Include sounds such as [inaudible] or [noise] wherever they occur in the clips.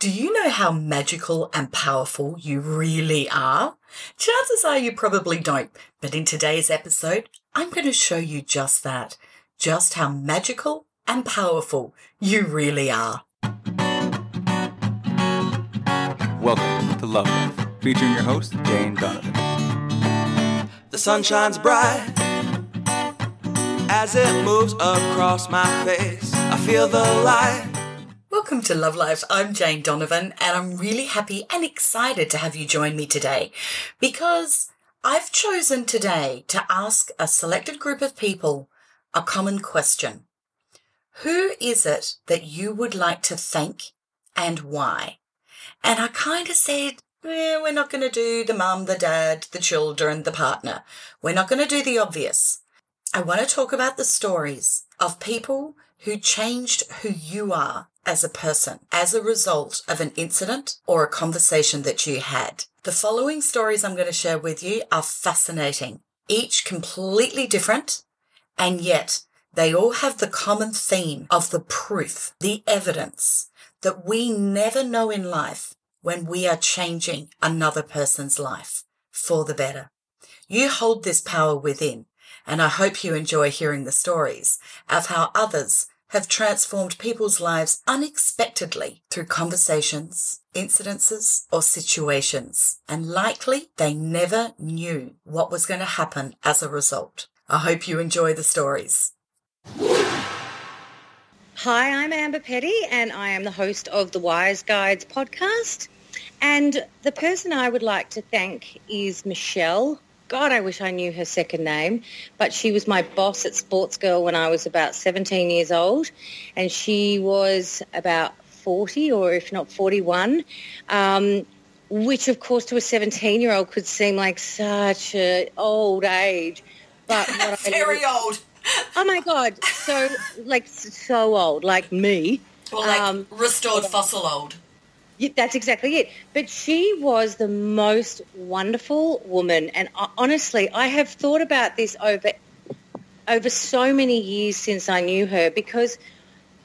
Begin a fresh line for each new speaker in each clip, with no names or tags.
Do you know how magical and powerful you really are? Chances are you probably don't, but in today's episode, I'm going to show you just that. Just how magical and powerful you really are.
Welcome to Love Life, featuring your host, Jane Donovan.
The sun shines bright as it moves across my face. I feel the light.
Welcome to Love Life. I'm Jane Donovan, and I'm really happy and excited to have you join me today because I've chosen today to ask a selected group of people a common question. Who is it that you would like to thank and why? And I kind of said, eh, we're not going to do the mum, the dad, the children, the partner. We're not going to do the obvious. I want to talk about the stories of people who changed who you are as a person as a result of an incident or a conversation that you had. The following stories I'm going to share with you are fascinating, each completely different, and yet they all have the common theme of the proof, the evidence that we never know in life when we are changing another person's life for the better. You hold this power within, and I hope you enjoy hearing the stories of how others have transformed people's lives unexpectedly through conversations, incidences, or situations, and likely they never knew what was going to happen as a result. I hope you enjoy the stories.
Hi, I'm Amber Petty, and I am the host of the Wise Guides podcast. And the person I would like to thank is Michelle. God, I wish I knew her second name, but she was my boss at Sportsgirl when I was about 17 years old, and she was about 40 or if not 41, um, which of course to a 17-year-old could seem like such an old age. But [laughs] what
Very
I,
old.
Oh my God, so like so old, like me.
Or like
Um,
restored fossil old.
That's exactly it. But she was the most wonderful woman, and uh, honestly, I have thought about this over over so many years since I knew her because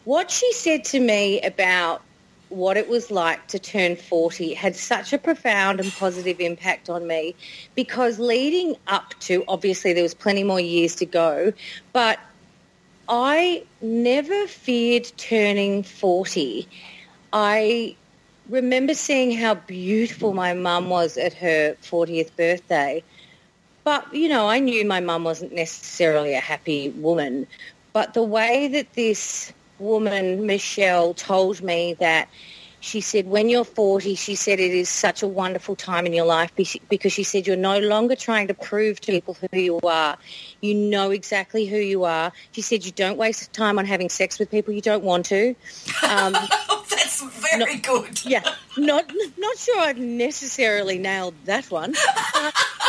what she said to me about what it was like to turn 40 had such a profound and positive impact on me because leading up to obviously there was plenty more years to go but I never feared turning 40 I remember seeing how beautiful my mum was at her 40th birthday. But, you know, I knew my mum wasn't necessarily a happy woman. But the way that this woman, Michelle, told me that she said, when you're 40, she said it is such a wonderful time in your life because she said you're no longer trying to prove to people who you are. You know exactly who you are. She said you don't waste time on having sex with people you don't want to. Um, [laughs]
Very good.
yeah, not not sure I've necessarily nailed that one.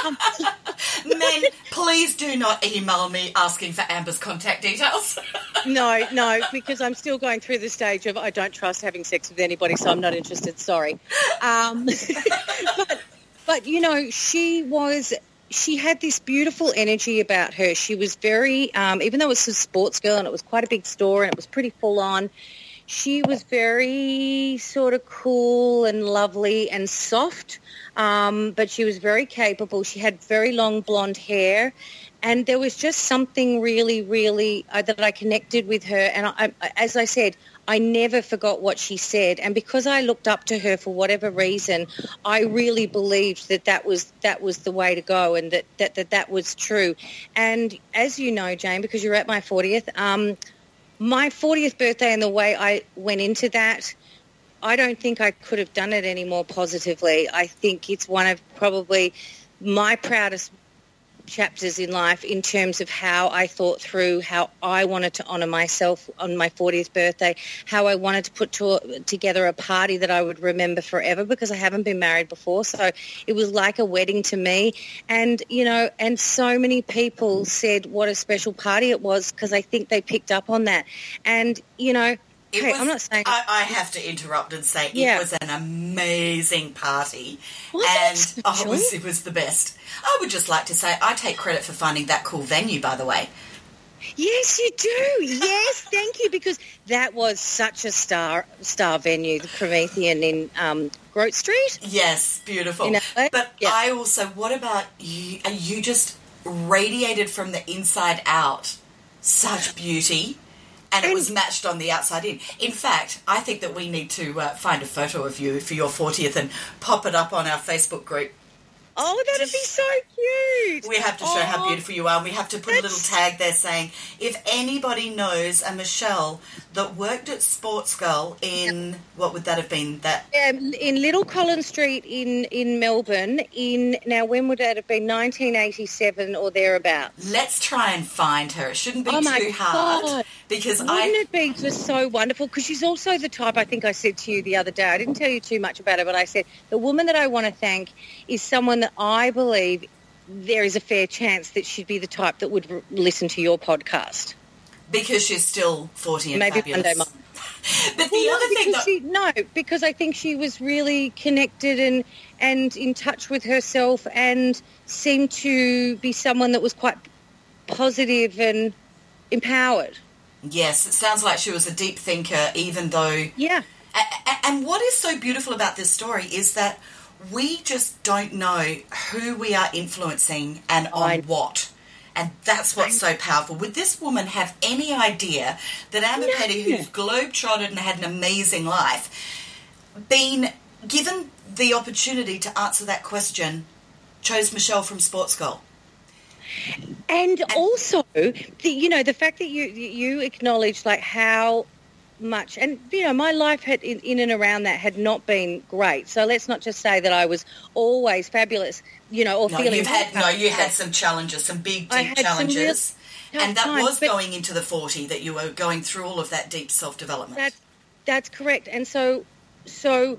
Um, [laughs]
Men, please do not email me asking for Amber's contact details. [laughs]
no, no, because I'm still going through the stage of I don't trust having sex with anybody, so I'm not interested. Sorry, um, [laughs] but but you know, she was. She had this beautiful energy about her. She was very, um, even though it was a sports girl and it was quite a big store and it was pretty full on, she was very sort of cool and lovely and soft, um, but she was very capable. She had very long blonde hair, and there was just something really, really uh, that I connected with her. And I, I, as I said, I never forgot what she said, and because I looked up to her for whatever reason, I really believed that that was that was the way to go, and that that that, that was true. And as you know, Jane, because you're at my 40th. Um, my 40th birthday and the way I went into that, I don't think I could have done it any more positively. I think it's one of probably my proudest chapters in life in terms of how I thought through how I wanted to honour myself on my 40th birthday, how I wanted to put to, together a party that I would remember forever because I haven't been married before. So it was like a wedding to me. And, you know, and so many people said what a special party it was because I think they picked up on that. And, you know, hey,
was,
I'm not saying...
I, I have to interrupt and say
Yeah.
it was an amazing party,
Was
and
it?
oh, it was it was the best. I would just like to say I take credit for finding that cool venue. By the way,
Yes, you do. Yes, thank you, because that was such a star star venue, the Promethean in um, Grote Street.
Yes, beautiful. But
Yeah.
I also, what about you? You just radiated from the inside out such beauty. And it was matched on the outside in. In fact, I think that we need to uh, find a photo of you for your 40th and pop it up on our Facebook group.
Oh, that'd be so cute.
We have to show how
Oh,
beautiful you are. And we have to put a little tag there saying, if anybody knows a Michelle that worked at Sportsgirl in, what would that have been? That
Um, in Little Collins Street in, in Melbourne, in now when would that have been? 1987 or thereabouts.
Let's try and find her. It shouldn't be
Oh
too hard
God.
because
Wouldn't
I
it be just so wonderful? Because she's also the type, I think I said to you the other day, I didn't tell you too much about her, but I said the woman that I want to thank is someone that I believe there is a fair chance that she'd be the type that would r- listen to your podcast.
because she's still forty and
Maybe
fabulous.
Monday morning. [laughs]
But the
Well,
other thing that
she, no, because I think she was really connected and and in touch with herself and seemed to be someone that was quite positive and empowered.
yes, it sounds like she was a deep thinker, even though.
Yeah.
a- a- And what is so beautiful about this story is that we just don't know who we are influencing and on what. And that's what's so powerful. Would this woman have any idea that Amber
No.
Petty, who's globe-trotted and had an amazing life, been given the opportunity to answer that question, chose Michelle from Sportsgirl?
And also, the, you know, the fact that you you acknowledge like how much, and you know, my life had in, in and around that had not been great. So let's not just say that I was always fabulous, you know, or
No,
feeling.
you've had no, you had some challenges, some big, deep challenges, and that
times,
was going into the forty that you were going through all of that deep self development.
That's that's correct. And so, so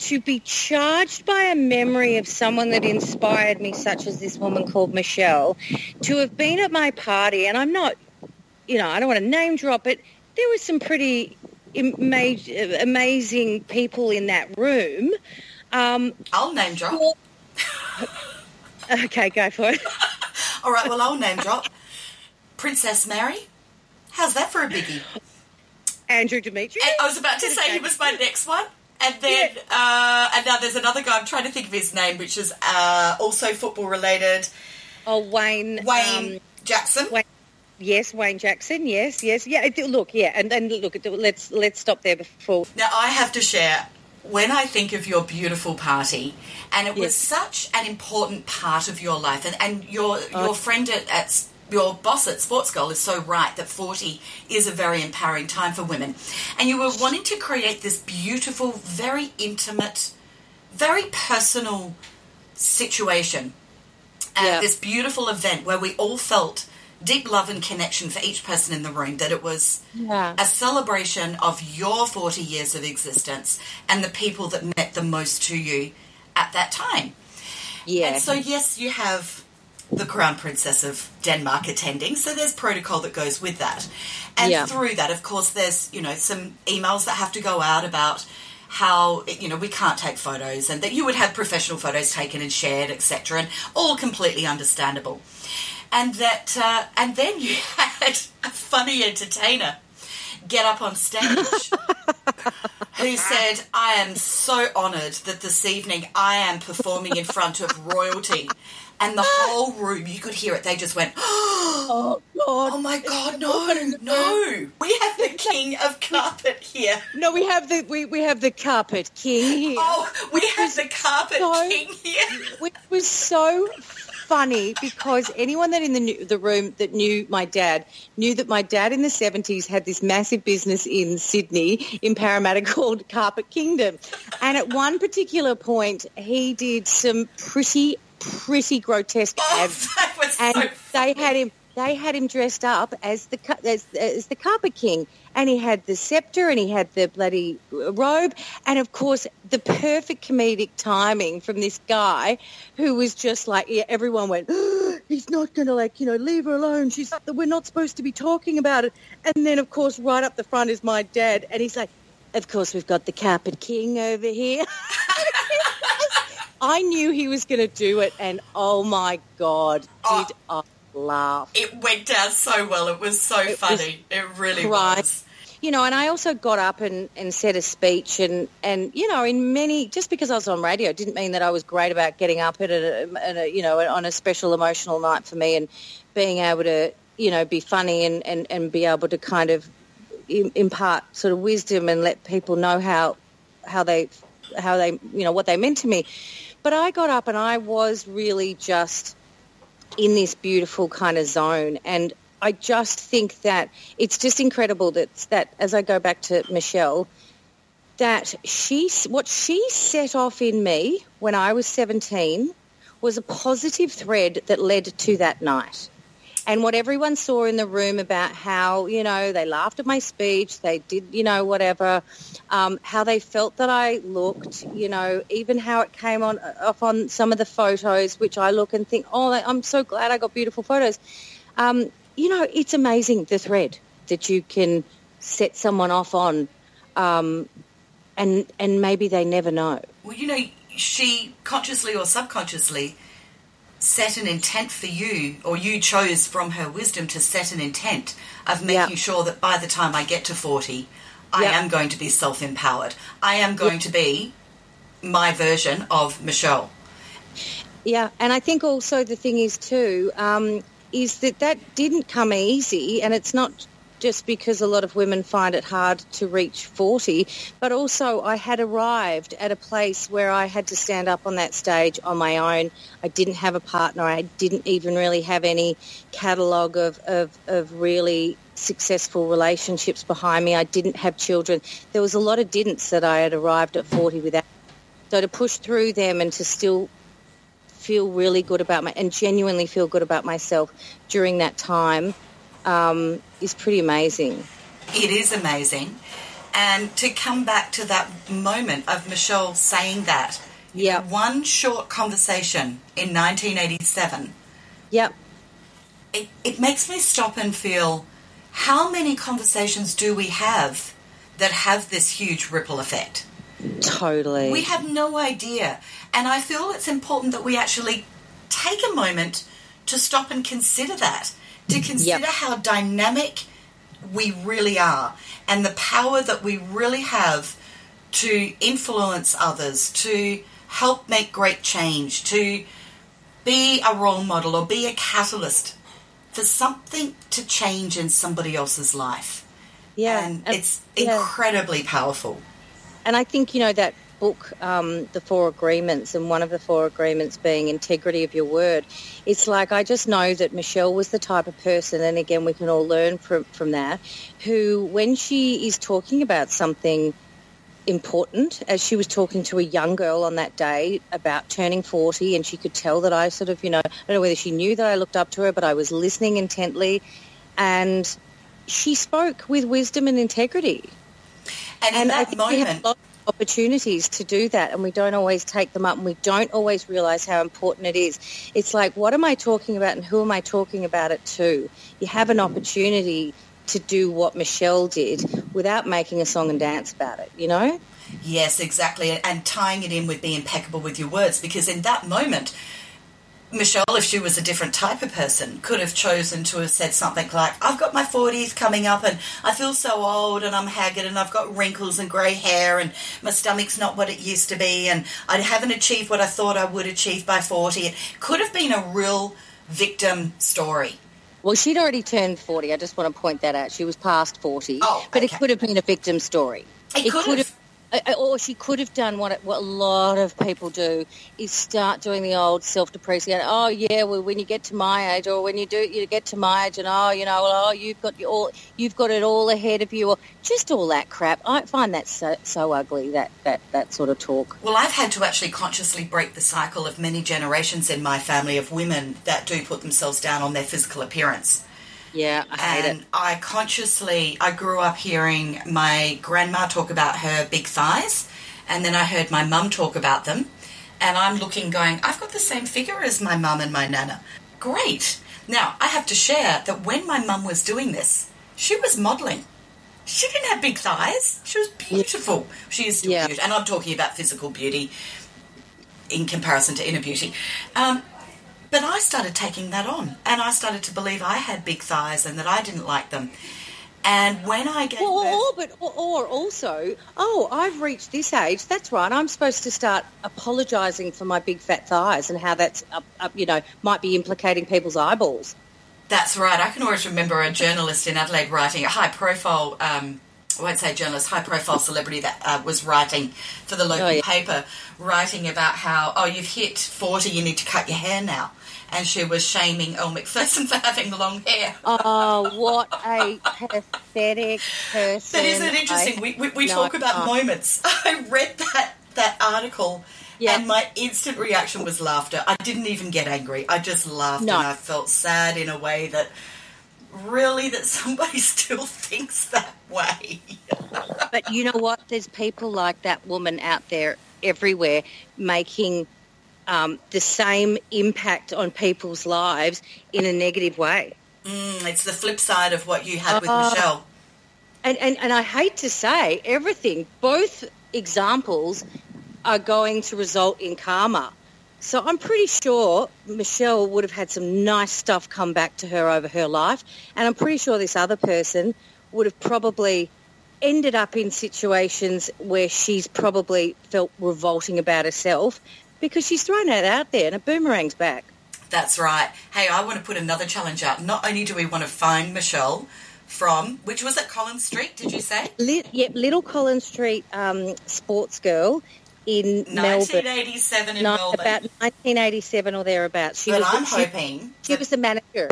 to be charged by a memory of someone that inspired me, such as this woman called Michelle, to have been at my party, and I'm not, you know, I don't want to name drop it. There were some pretty ama- amazing people in that room. Um,
I'll name drop. [laughs]
okay, go for it. [laughs]
All right, well, I'll name drop. Princess Mary. How's that for a biggie?
Andrew Demetriou.
And I was about to say he was my next one. And then, uh, and now there's another guy. I'm trying to think of his name, which is uh, also football related.
Oh, Wayne.
Wayne
um,
Jackson.
Wayne- Yes, Wayne Jackson. Yes, yes, yeah. Look, yeah, and then look. Let's let's stop there before.
Now, I have to share, when I think of your beautiful party, and it was such an important part of your life, and, and your
Oh.
your friend at, at your boss at Sportsgirl is so right that 40 is a very empowering time for women. And you were wanting to create this beautiful, very intimate, very personal situation.
Yeah.
This beautiful event where we all felt deep love and connection for each person in the room, that it was
Yeah.
a celebration of your 40 years of existence and the people that meant the most to you at that time.
Yeah.
And so, yes, you have the Crown Princess of Denmark attending, so there's protocol that goes with that. And
Yeah.
through that, of course, there's, you know, some emails that have to go out about how, you know, we can't take photos and that you would have professional photos taken and shared, etc., and all completely understandable. And that, uh, and then you [laughs] had a funny entertainer get up on stage [laughs] who said, I am so honoured that this evening I am performing in front of royalty. And the whole room, you could hear it, they just went, [gasps]
oh God.
Oh my God, no, no. We have the king of carpet here.
No, we have the we, we have the carpet king here,
Oh, we have the carpet
so-
king here.
which was so funny because anyone that in the new, the room that knew my dad knew that my dad in the seventies had this massive business in Sydney in Parramatta [laughs] called Carpet Kingdom, and at one particular point he did some pretty pretty grotesque
Oh,
ads. [laughs]
that was
and
so
they had him they had him dressed up as the as, as the carpet king and he had the scepter and he had the bloody uh, robe and of course the perfect comedic timing from this guy who was just like yeah, everyone went [gasps] he's not going to like you know leave her alone. She's we're not supposed to be talking about it. And then of course right up the front is my dad and he's like of course we've got the carpet king over here. [laughs] I knew he was going to do it, and oh my god,
Oh.
did I laugh.
It went down so well. It was so
was
funny. it really
right.
was.
you know, and I also got up and, and said a speech and, and, you know, in many, just because I was on radio didn't mean that I was great about getting up at a, at a you know, on a special emotional night for me and being able to, you know, be funny and, and, and be able to kind of impart sort of wisdom and let people know how, how they, how they, you know, what they meant to me. But I got up and I was really just in this beautiful kind of zone. And I just think that it's just incredible that that as I go back to Michelle, that she what she set off in me when I was 17 was a positive thread that led to that night. And what everyone saw in the room about how, you know, they laughed at my speech, they did, you know, whatever, um, how they felt that I looked, you know, even how it came on off on some of the photos, which I look and think, oh, I'm so glad I got beautiful photos. Um, you know, it's amazing the thread that you can set someone off on, um, and and maybe they never know.
Well, you know, she consciously or subconsciously set an intent for you, or you chose from her wisdom to set an intent of making
Yeah.
sure that by the time I get to 40, I
Yeah.
am going to be self empowered. I am going to be my version of Michelle.
Yeah, and I think also the thing is too um, is that that didn't come easy, and it's not just because a lot of women find it hard to reach 40, but also I had arrived at a place where I had to stand up on that stage on my own. I didn't have a partner. I didn't even really have any catalogue of, of, of really successful relationships behind me. I didn't have children. There was a lot of didn'ts that I had arrived at 40 without. So to push through them and to still feel really good about my and genuinely feel good about myself during that time um, is pretty amazing.
It is amazing. And to come back to that moment of Michelle saying that,
Yeah.
one short conversation in 1987
Yep.
it, it makes me stop and feel how many conversations do we have that have this huge ripple effect?
Totally.
We have no idea. And I feel it's important that we actually take a moment to stop and consider that, to consider how dynamic we really are and the power that we really have to influence others, to help make great change, to be a role model or be a catalyst for something to change in somebody else's life.
yeah.
And
and-
it's
yeah.
incredibly powerful.
And I think, you know, that book, um, The Four Agreements, and one of the four agreements being integrity of your word, it's like I just know that Michelle was the type of person, and again, we can all learn from, from that, who, when she is talking about something important, as she was talking to a young girl on that day about turning 40, and she could tell that I sort of, you know, I don't know whether she knew that I looked up to her, but I was listening intently, and she spoke with wisdom and integrity.
And, in
And I
that
think we have
moment,
a lot of opportunities to do that, and we don't always take them up, and we don't always realise how important it is. It's like, what am I talking about, and who am I talking about it to? You have an opportunity to do what Michelle did without making a song and dance about it, you know?
Yes, exactly. And tying it in with being impeccable with your words, because in that moment, Michelle, if she was a different type of person, could have chosen to have said something like, I've got my 40s coming up and I feel so old and I'm haggard and I've got wrinkles and grey hair and my stomach's not what it used to be and I haven't achieved what I thought I would achieve by 40. It could have been a real victim story.
Well, she'd already turned 40. I just want to point that out. She was past 40.
Oh,
but it could have been a victim story.
It could have.
Or she could have done what what a lot of people do is start doing the old self-depreciating. Oh yeah, well when you get to my age, or when you do you get to my age, and oh you know, well, oh you've got your all you've got it all ahead of you, or just all that crap. I find that so so ugly that that that sort of talk.
Well, I've had to actually consciously break the cycle of many generations in my family of women that do put themselves down on their physical appearance.
Yeah, I hate
And
it.
I consciously, I grew up hearing my grandma talk about her big thighs, and then I heard my mum talk about them. And I'm looking, going, I've got the same figure as my mum and my nana. Great. Now, I have to share that when my mum was doing this, she was modelling. She didn't have big thighs. She was beautiful. She is still
Yeah.
beautiful. And I'm talking about physical beauty in comparison to inner beauty. Um, But I started taking that on, and I started to believe I had big thighs and that I didn't like them. And when I gave
Or,
birth,
or, but, or, or also, oh, I've reached this age. That's right. I'm supposed to start apologising for my big fat thighs and how that's, up, up, you know, might be implicating people's eyeballs.
That's right. I can always remember a journalist in Adelaide writing a high profile, um, I won't say journalist, high profile celebrity that uh, was writing for the local
Oh, yeah.
paper, writing about how, oh, you've hit 40, you need to cut your hair now. And she was shaming Elle Macpherson [laughs] for having long hair.
Oh, what [laughs] a pathetic person.
But isn't it interesting?
I-
we we, we
No,
talk about moments. [laughs] I read that, that article.
Yeah.
And my instant reaction was laughter. I didn't even get angry. I just laughed
No.
and I felt sad in a way that really that somebody still thinks that way.
But you know what? There's people like that woman out there everywhere making um, the same impact on people's lives in a negative way.
Mm, it's the flip side of what you had with
Oh.
Michelle.
And, and, and I hate to say everything, both examples are going to result in karma. So I'm pretty sure Michelle would have had some nice stuff come back to her over her life. And I'm pretty sure this other person would have probably ended up in situations where she's probably felt revolting about herself because she's thrown it out there and a boomerangs back.
That's right. Hey, I want to put another challenge out. Not only do we want to find Michelle from, which was at Collins Street, did you say?
Yep, Little Collins Street um, sports girl in Melbourne.
1987 in
No,
Melbourne.
about 1987 or thereabouts. She
but
was
I'm
the,
hoping
she
that
was the manager.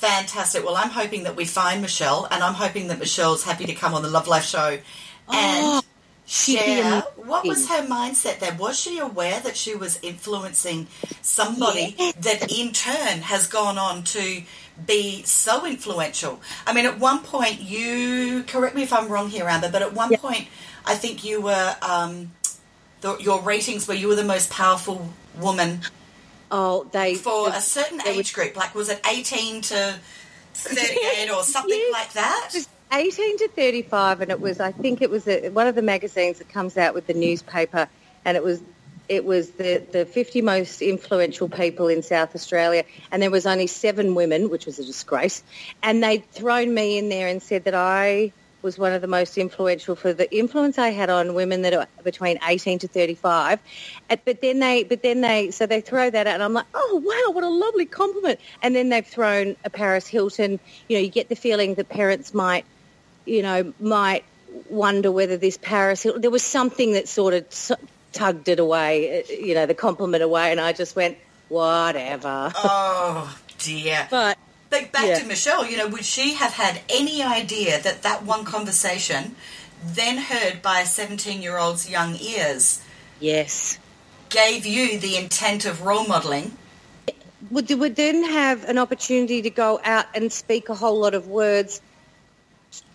Fantastic. Well, I'm hoping that we find Michelle, and I'm hoping that Michelle's happy to come on the Love Life show and
Oh,
share. What was her mindset there. Was she aware that she was influencing somebody
Yes.
that in turn has gone on to be so influential? I mean, at one point, you correct me if I'm wrong here, Amber, but at one
Yeah.
point, I think you were. Um, the, your ratings were you were the most powerful woman
Oh, they
for a certain age
was-
group, like was it 18 to 38 or [laughs] something
Yes.
like that?
It was 18 to 35, and it was I think it was a, one of the magazines that comes out with the newspaper, and it was it was the, the 50 most influential people in South Australia, and there was only seven women, which was a disgrace, and they'd thrown me in there and said that I was one of the most influential for the influence I had on women that are between 18 to 35. Uh, But then they, but then they, so they throw that out and I'm like, oh wow, what a lovely compliment. And then they've thrown a Paris Hilton. You know, you get the feeling that parents might, you know, might wonder whether this Paris Hilton, there was something that sort of tugged it away, uh, you know, the compliment away. And I just went, whatever.
Oh dear. [laughs]
But
But back
Yeah.
to Michelle, you know, would she have had any idea that that one conversation, then heard by a 17 year old's young ears,
yes.
gave you the intent of role modelling?
would, would then have an opportunity to go out and speak a whole lot of words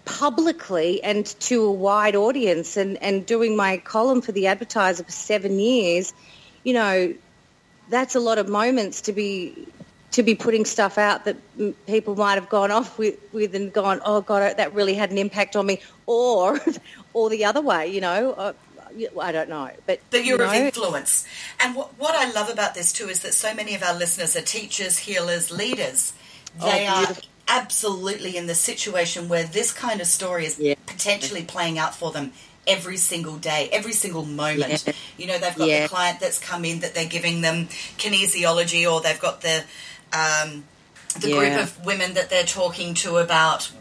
publicly and to a wide audience and, and doing my column for the advertiser for seven years, you know, that's a lot of moments to be to be putting stuff out that people might have gone off with, with and gone, oh God, that really had an impact on me, or [laughs] or the other way, you know. Uh, I don't know, but
But you're
you
of influence. And what, what I love about this too is that so many of our listeners are teachers, healers, leaders.
Oh,
They are absolutely in the situation where this kind of story is
Yeah.
potentially playing out for them every single day, every single moment.
Yeah.
You know, they've got
Yeah.
the client that's come in that they're giving them kinesiology or they've got the um, the group of women that they're talking to about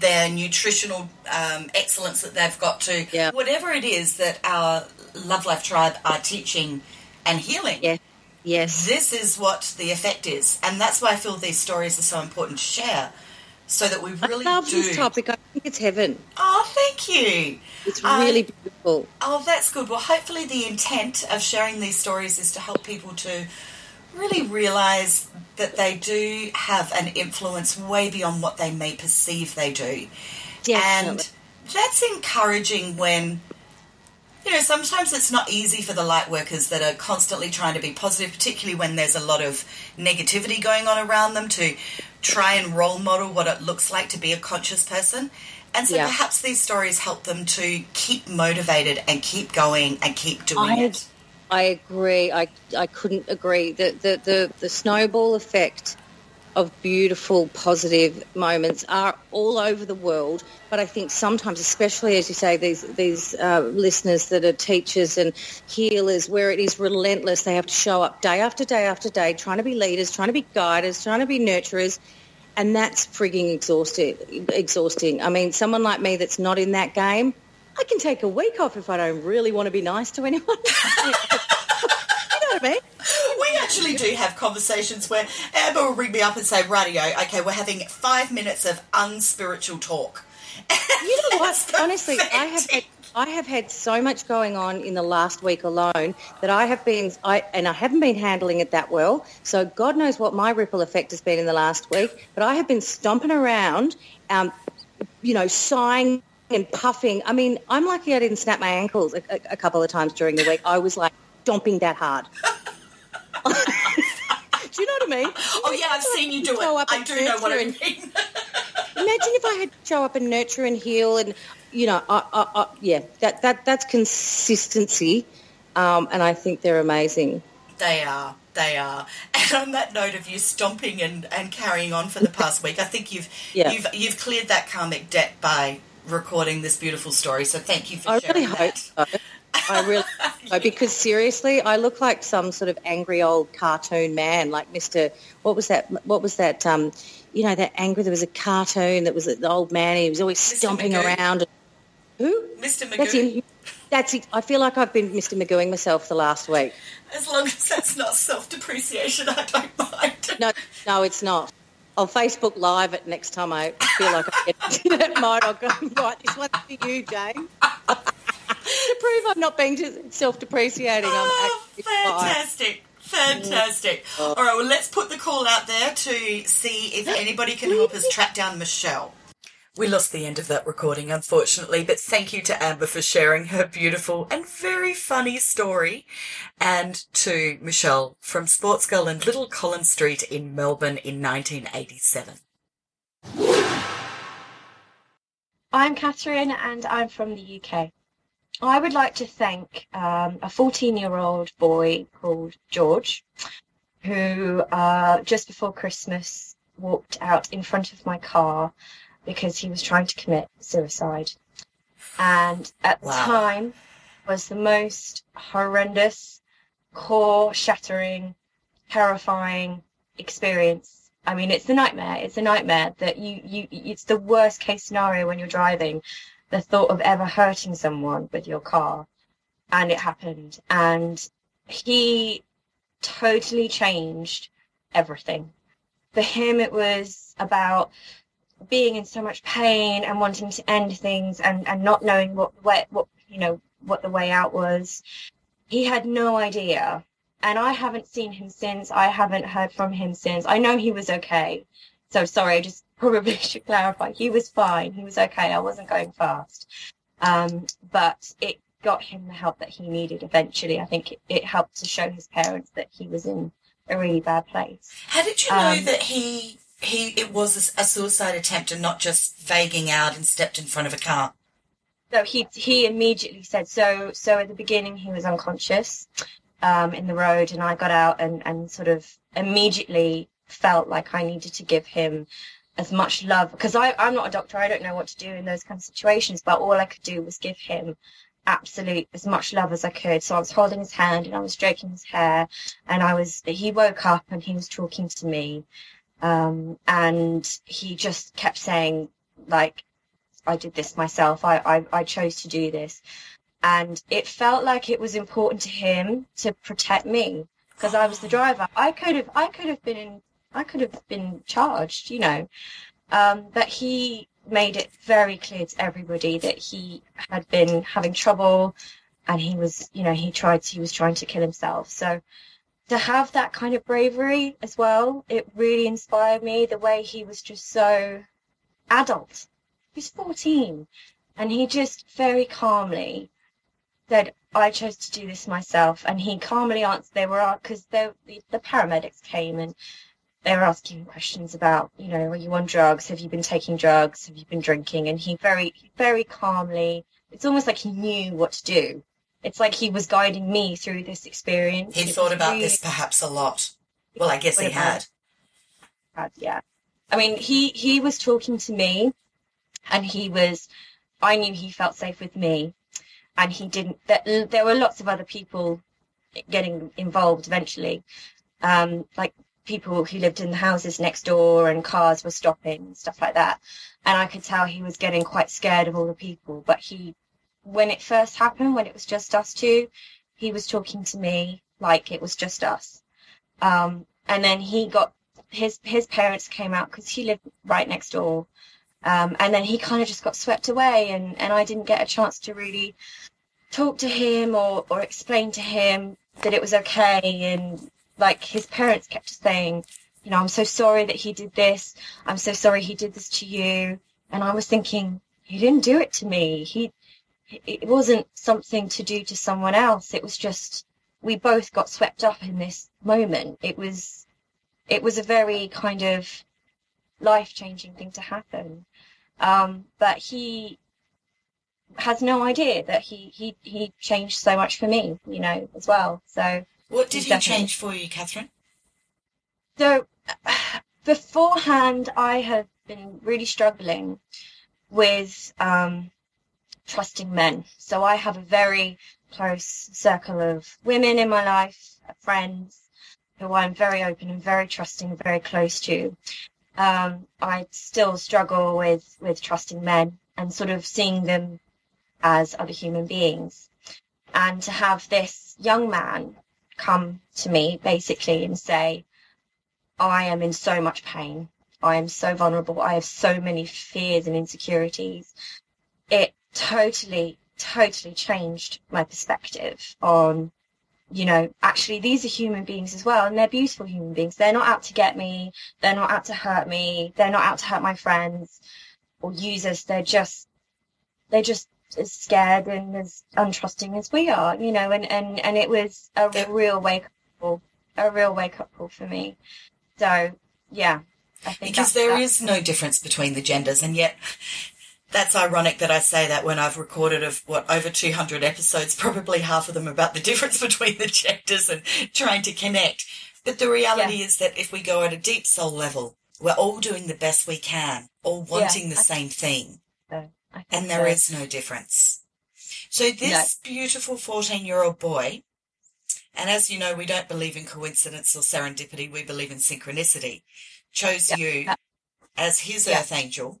their nutritional um, excellence that they've got to
Yeah.
whatever it is that our Love Life tribe are teaching and healing.
yeah, yes,
This is what the effect is, and that's why I feel these stories are so important to share, so that we really
I love
do.
this topic. I think it's heaven.
Oh, thank you.
It's
I-
really beautiful.
Oh, that's good. Well, hopefully, the intent of sharing these stories is to help people to really realize that they do have an influence way beyond what they may perceive they do.
Definitely.
And that's encouraging when, you know, sometimes it's not easy for the light workers that are constantly trying to be positive, particularly when there's a lot of negativity going on around them, to try and role model what it looks like to be a conscious person. And so
Yeah.
perhaps these stories help them to keep motivated and keep going and keep doing
I-
it.
I agree. I I couldn't agree. The the the, the snowball effect of beautiful, positive moments are all over the world. But I think sometimes, especially as you say, these these uh, listeners that are teachers and healers, where it is relentless, they have to show up day after day after day, trying to be leaders, trying to be guiders, trying to be nurturers, and that's frigging exhausting. Exhausting. I mean, someone like me that's not in that game, I can take a week off if I don't really want to be nice to anyone. [laughs] you know what I mean?
We actually do have conversations where Amber will ring me up and say, Radio, okay, we're having five minutes of unspiritual talk.
You know [laughs] what? Honestly, I have had, I have had so much going on in the last week alone that I have been, I and I haven't been handling it that well. So God knows what my ripple effect has been in the last week. But I have been stomping around, um, you know, sighing and puffing. I mean, I'm lucky I didn't snap my ankles a, a, a couple of times during the week. I was like stomping that hard. [laughs] do you know what I mean?
Oh, yeah, I've seen you do it. I do know what I mean. [laughs]
Imagine if I had to show up and nurture and heal, and you know, I, I, I, yeah, that that that's consistency, um, and I think they're amazing.
They are. They are. And on that note of you stomping and, and carrying on for the past week, I think you've [laughs]
Yeah.
you've you've cleared that karmic debt by recording this beautiful story. So thank you for
I
sharing
really hope so. I really hope so [laughs] because seriously, I look like some sort of angry old cartoon man, like Mister. What was that? What was that? Um, you know, that angry. There was a cartoon that was the old man. He was always
Mr.
stomping
Magoo.
around. Who?
Mr.
That's
Magoo,
him. That's it. I feel like I've been Mr. Magooing myself the last week.
as long as that's not self depreciation, I don't mind.
No, no, it's not. I'll Facebook Live it next time I feel like I get into that mode. I'll go, right, this one's for you, Jane. [laughs] to prove I'm not being self-depreciating, I'm
Oh,
fine.
fantastic. Fantastic. All right, well, let's put the call out there to see if anybody can help us track down Michelle. We lost the end of that recording, unfortunately, but thank you to Amber for sharing her beautiful and very funny story, and to Michelle from Sportsgirl in Little Collins Street in Melbourne in 1987.
I'm Catherine and I'm from the UK. I would like to thank um, a 14 year old boy called George who uh, just before Christmas walked out in front of my car because he was trying to commit suicide. And at the
Wow.
time was the most horrendous, core shattering, terrifying experience. I mean, it's a nightmare. It's a nightmare that you, you, it's the worst case scenario when you're driving, the thought of ever hurting someone with your car. And it happened. And he totally changed everything. For him, it was about being in so much pain and wanting to end things and, and not knowing what, what, what, you know, what the way out was. He had no idea and I haven't seen him since. I haven't heard from him since. I know he was okay. So sorry, I just [laughs] probably should clarify. He was fine. He was okay. I wasn't going fast. Um, but it got him the help that he needed eventually. I think it, it helped to show his parents that he was in a really bad place.
How did you know
Um,
that he he it was a, suicide attempt and not just vaguing out and stepped in front of a car?
So he he immediately said so. So at the beginning he was unconscious um, in the road, and I got out and and sort of immediately felt like I needed to give him as much love because I I'm not a doctor. I don't know what to do in those kind of situations, but all I could do was give him absolute as much love as I could. So I was holding his hand and I was stroking his hair, and I was he woke up and he was talking to me, um, and he just kept saying like I did this myself. I, I, I chose to do this. And it felt like it was important to him to protect me because I was the driver. I could have, I could have been in, I could have been charged, you know. Um, but he made it very clear to everybody that he had been having trouble and he was, you know, he tried, he was trying to kill himself. So to have that kind of bravery as well, it really inspired me the way he was just so adult. He's 14 and he just very calmly said i chose to do this myself and he calmly answered. They were because the, the paramedics came and they were asking questions about you know are you on drugs? Have you been taking drugs? Have you been drinking? And he very very calmly it's almost like he knew what to do it's like he was guiding me through this experience.
He
It
thought about
really
this perhaps a lot. Well, I guess he
about
had.
yeah. I mean, he he was talking to me, and he was. I knew he felt safe with me, and he didn't. There, there were lots of other people getting involved eventually, um, like people who lived in the houses next door, and cars were stopping and stuff like that. And I could tell he was getting quite scared of all the people. But he, when it first happened, when it was just us two, he was talking to me like it was just us. Um, and then he got his his parents came out because he lived right next door, um, and then he kind of just got swept away, and and I didn't get a chance to really talk to him or or explain to him that it was okay, and like his parents kept saying, you know, I'm so sorry that he did this, I'm so sorry he did this to you, and I was thinking he didn't do it to me, he it wasn't something to do to someone else, it was just we both got swept up in this moment. It was it was a very kind of life changing thing to happen. Um, but he has no idea that he, he he changed so much for me, you know, as well. So
What did he
Definitely.
change for you, Catherine?
so beforehand I had been really struggling with um trusting men. So I have a very close circle of women in my life, friends, who I'm very open and very trusting, very close to. Um, I still struggle with with trusting men and sort of seeing them as other human beings. And to have this young man come to me basically and say, I am in so much pain. I am so vulnerable. I have so many fears and insecurities. It totally, totally changed my perspective on you know, actually these are human beings as well, and they're beautiful human beings. They're not out to get me. They're not out to hurt me. They're not out to hurt my friends or use us. They're just, they're just as scared and as untrusting as we are, you know, and, and, and it was a real wake up call, a real wake up call for me. So, yeah, I think
Because there
that's-
no difference between the genders, and yet that's ironic that I say that when I've recorded of what over 200 episodes, [laughs] probably half of them about the difference [laughs] between the genders and trying to connect. But the reality is that if we go at a deep soul level, we're all doing the best we can, all wanting the
I-
same thing,
so.
And there
so.
is no difference. So this beautiful 14 year old boy, and as you know, we don't believe in coincidence or serendipity, we believe in synchronicity, chose
Yeah.
you
Yeah.
as his
Yeah.
earth angel.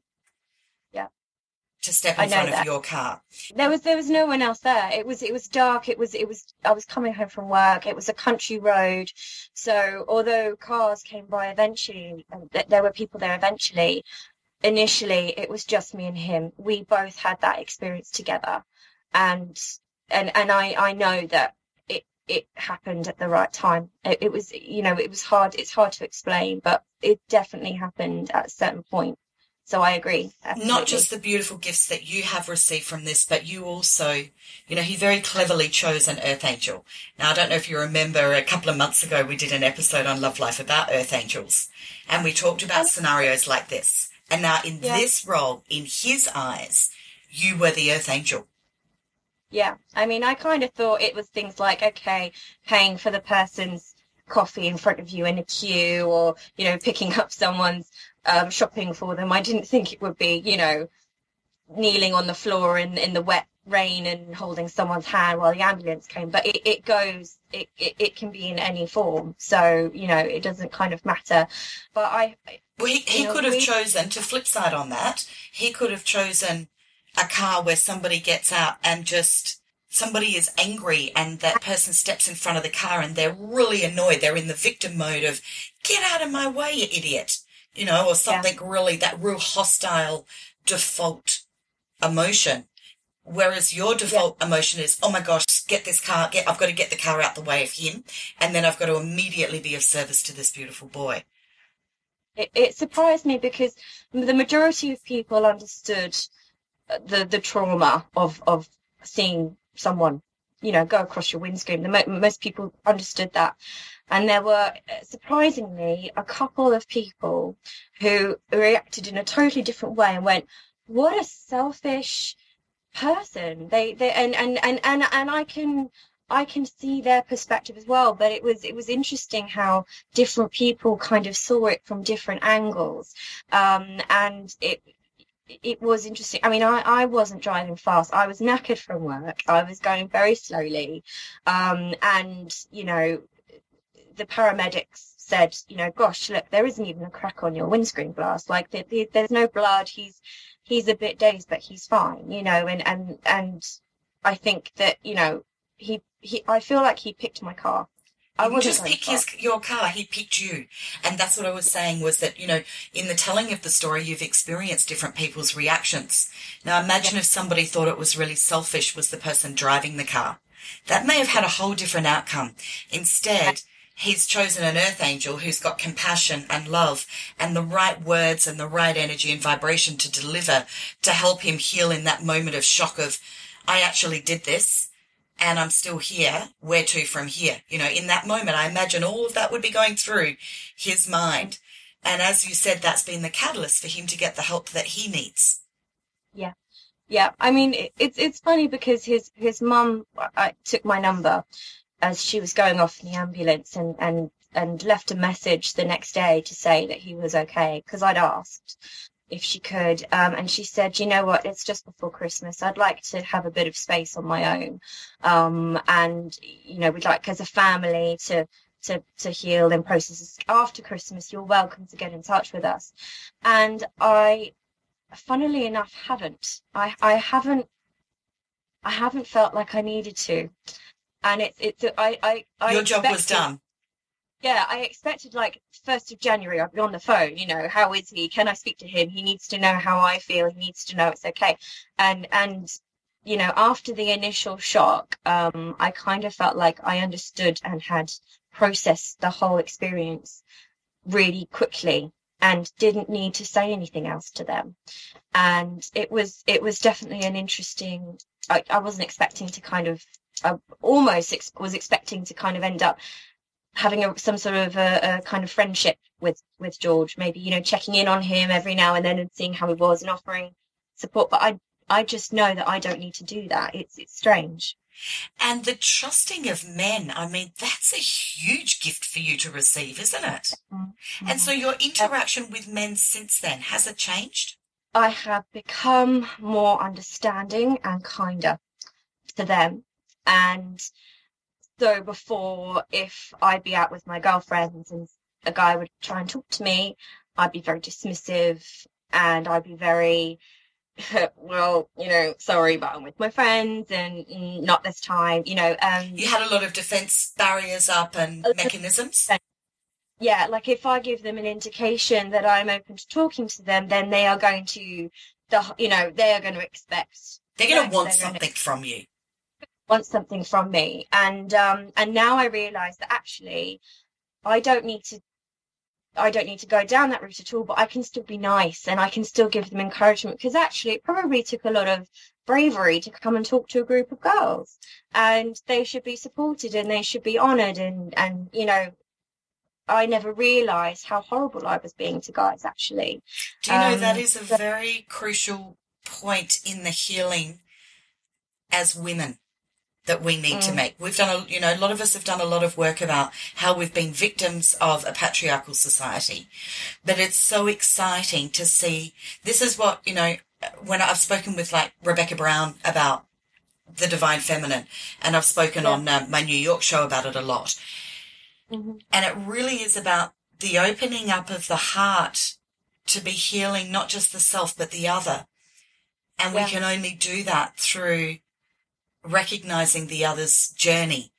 To step in front of
that.
your car.
there was there was no one else there. It was it was dark. It was it was i was coming home from work. It was a country road. So although cars came by eventually and there were people there eventually initially it was just me and him. We both had that experience together. And and and i i know that it it happened at the right time. It, it was you know it was hard it's hard to explain but it definitely happened at a certain point so i agree
Not just the beautiful gifts that you have received from this, but you also, you know, he very cleverly chose an earth angel. Now, I don't know if you remember a couple of months ago, we did an episode on Love Life about earth angels, and we talked about oh. scenarios like this. And now, in
Yeah.
this role, in his eyes, you were the earth angel.
Yeah, I mean, I kind of thought it was things like, okay, paying for the person's coffee in front of you in a queue or, you know, picking up someone's um, shopping for them. I didn't think it would be, you know, kneeling on the floor in, in the wet rain and holding someone's hand while the ambulance came. But it, it goes, it, it, it can be in any form. So, you know, it doesn't kind of matter. But I,
Well, he, he
know,
could have
we-
chosen, to flip side on that, he could have chosen a car where somebody gets out and just somebody is angry and that person steps in front of the car and they're really annoyed. They're in the victim mode of, get out of my way, you idiot. You know, or something really, that real hostile default emotion. Whereas your default emotion is, oh my gosh, get this car, get, I've got to get the car out the way of him. And then I've got to immediately be of service to this beautiful boy.
it, it surprised me because the majority of people understood the the trauma of of seeing someone you know go across your windscreen the mo- most people understood that and there were uh, surprisingly a couple of people who reacted in a totally different way and went what a selfish person. They they and and and and, and I can I can see their perspective as well, but it was it was interesting how different people kind of saw it from different angles, um, and it it was interesting. I mean, I, I wasn't driving fast. I was knackered from work. I was going very slowly, um, and you know, the paramedics said, you know, gosh, look, there isn't even a crack on your windscreen glass. Like, the, the, there's no blood. He's he's a bit dazed, but he's fine. You know, and and and I think that you know he he I feel like he picked my car. I
was just pick his, your car. He picked you, and that's what I was saying was that you know in the telling of the story you've experienced different people's reactions. Now imagine yeah. if somebody thought it was really selfish was the person driving the car. That may have had a whole different outcome. Instead, he's chosen an earth angel who's got compassion and love and the right words and the right energy and vibration to deliver to help him heal in that moment of shock of I actually did this and I'm still here. Where to from here? You know, in that moment, I imagine all of that would be going through his mind. And as you said, that's been the catalyst for him to get the help that he needs.
Yeah. Yeah. I mean, it's, it's funny because his, his mum uh, I took my number as she was going off in the ambulance and, and, and left a message the next day to say that he was okay because I'd asked if she could. Um, and she said, you know what, it's just before Christmas. I'd like to have a bit of space on my own. Um, and, you know, we'd like as a family to, to, to heal and process after Christmas. You're welcome to get in touch with us. And I, funnily enough, haven't. I, I haven't, I haven't felt like I needed to. And it's, it's, I, I, I
Your job was done
yeah, I expected like first of January I'd be on the phone, you know, how is he? Can I speak to him? He needs to know how I feel, he needs to know it's okay. And and you know, after the initial shock, um, I kind of felt like I understood and had processed the whole experience really quickly and didn't need to say anything else to them. And it was it was definitely an interesting I, I wasn't expecting to kind of I almost ex- was expecting to kind of end up having a, some sort of a, a, kind of friendship with with George, maybe you know checking in on him every now and then and seeing how he was and offering support. But I I just know that I don't need to do that. It's it's strange.
And the trusting of men, I mean, that's a huge gift for you to receive, isn't it? Mm-hmm. And so your interaction with men since then, has it changed?
I have become more understanding and kinder to them. And so before, if I'd be out with my girlfriends and a guy would try and talk to me, I'd be very dismissive and I'd be very, [laughs] well, you know, sorry, but I'm with my friends and not this time, you know. Um,
you had a lot of defense barriers up and mechanisms.
Yeah, like if I give them an indication that I'm open to talking to them, then they are going to, the, you know, they are going to expect.
They're going to want something gonna, from you
wants something from me. And um and now i realize that actually i don't need to I don't need to go down that route at all, but I can still be nice and I can still give them encouragement because actually it probably took a lot of bravery to come and talk to a group of girls. And they should be supported and they should be honored and, and, you know, I never realized how horrible I was being to guys actually.
Do you know um, that is a very crucial point in the healing as women that we need mm. to make. We've done a, you know, a lot of us have done a lot of work about how we've been victims of a patriarchal society. But it's so exciting to see this is what, you know, when I've spoken with like Rebecca Brown about the divine feminine and I've spoken yeah. on uh, my New York show about it a lot. Mm-hmm. And it really is about the opening up of the heart to be healing not just the self but the other. And yeah. we can only do that through recognizing the other's journey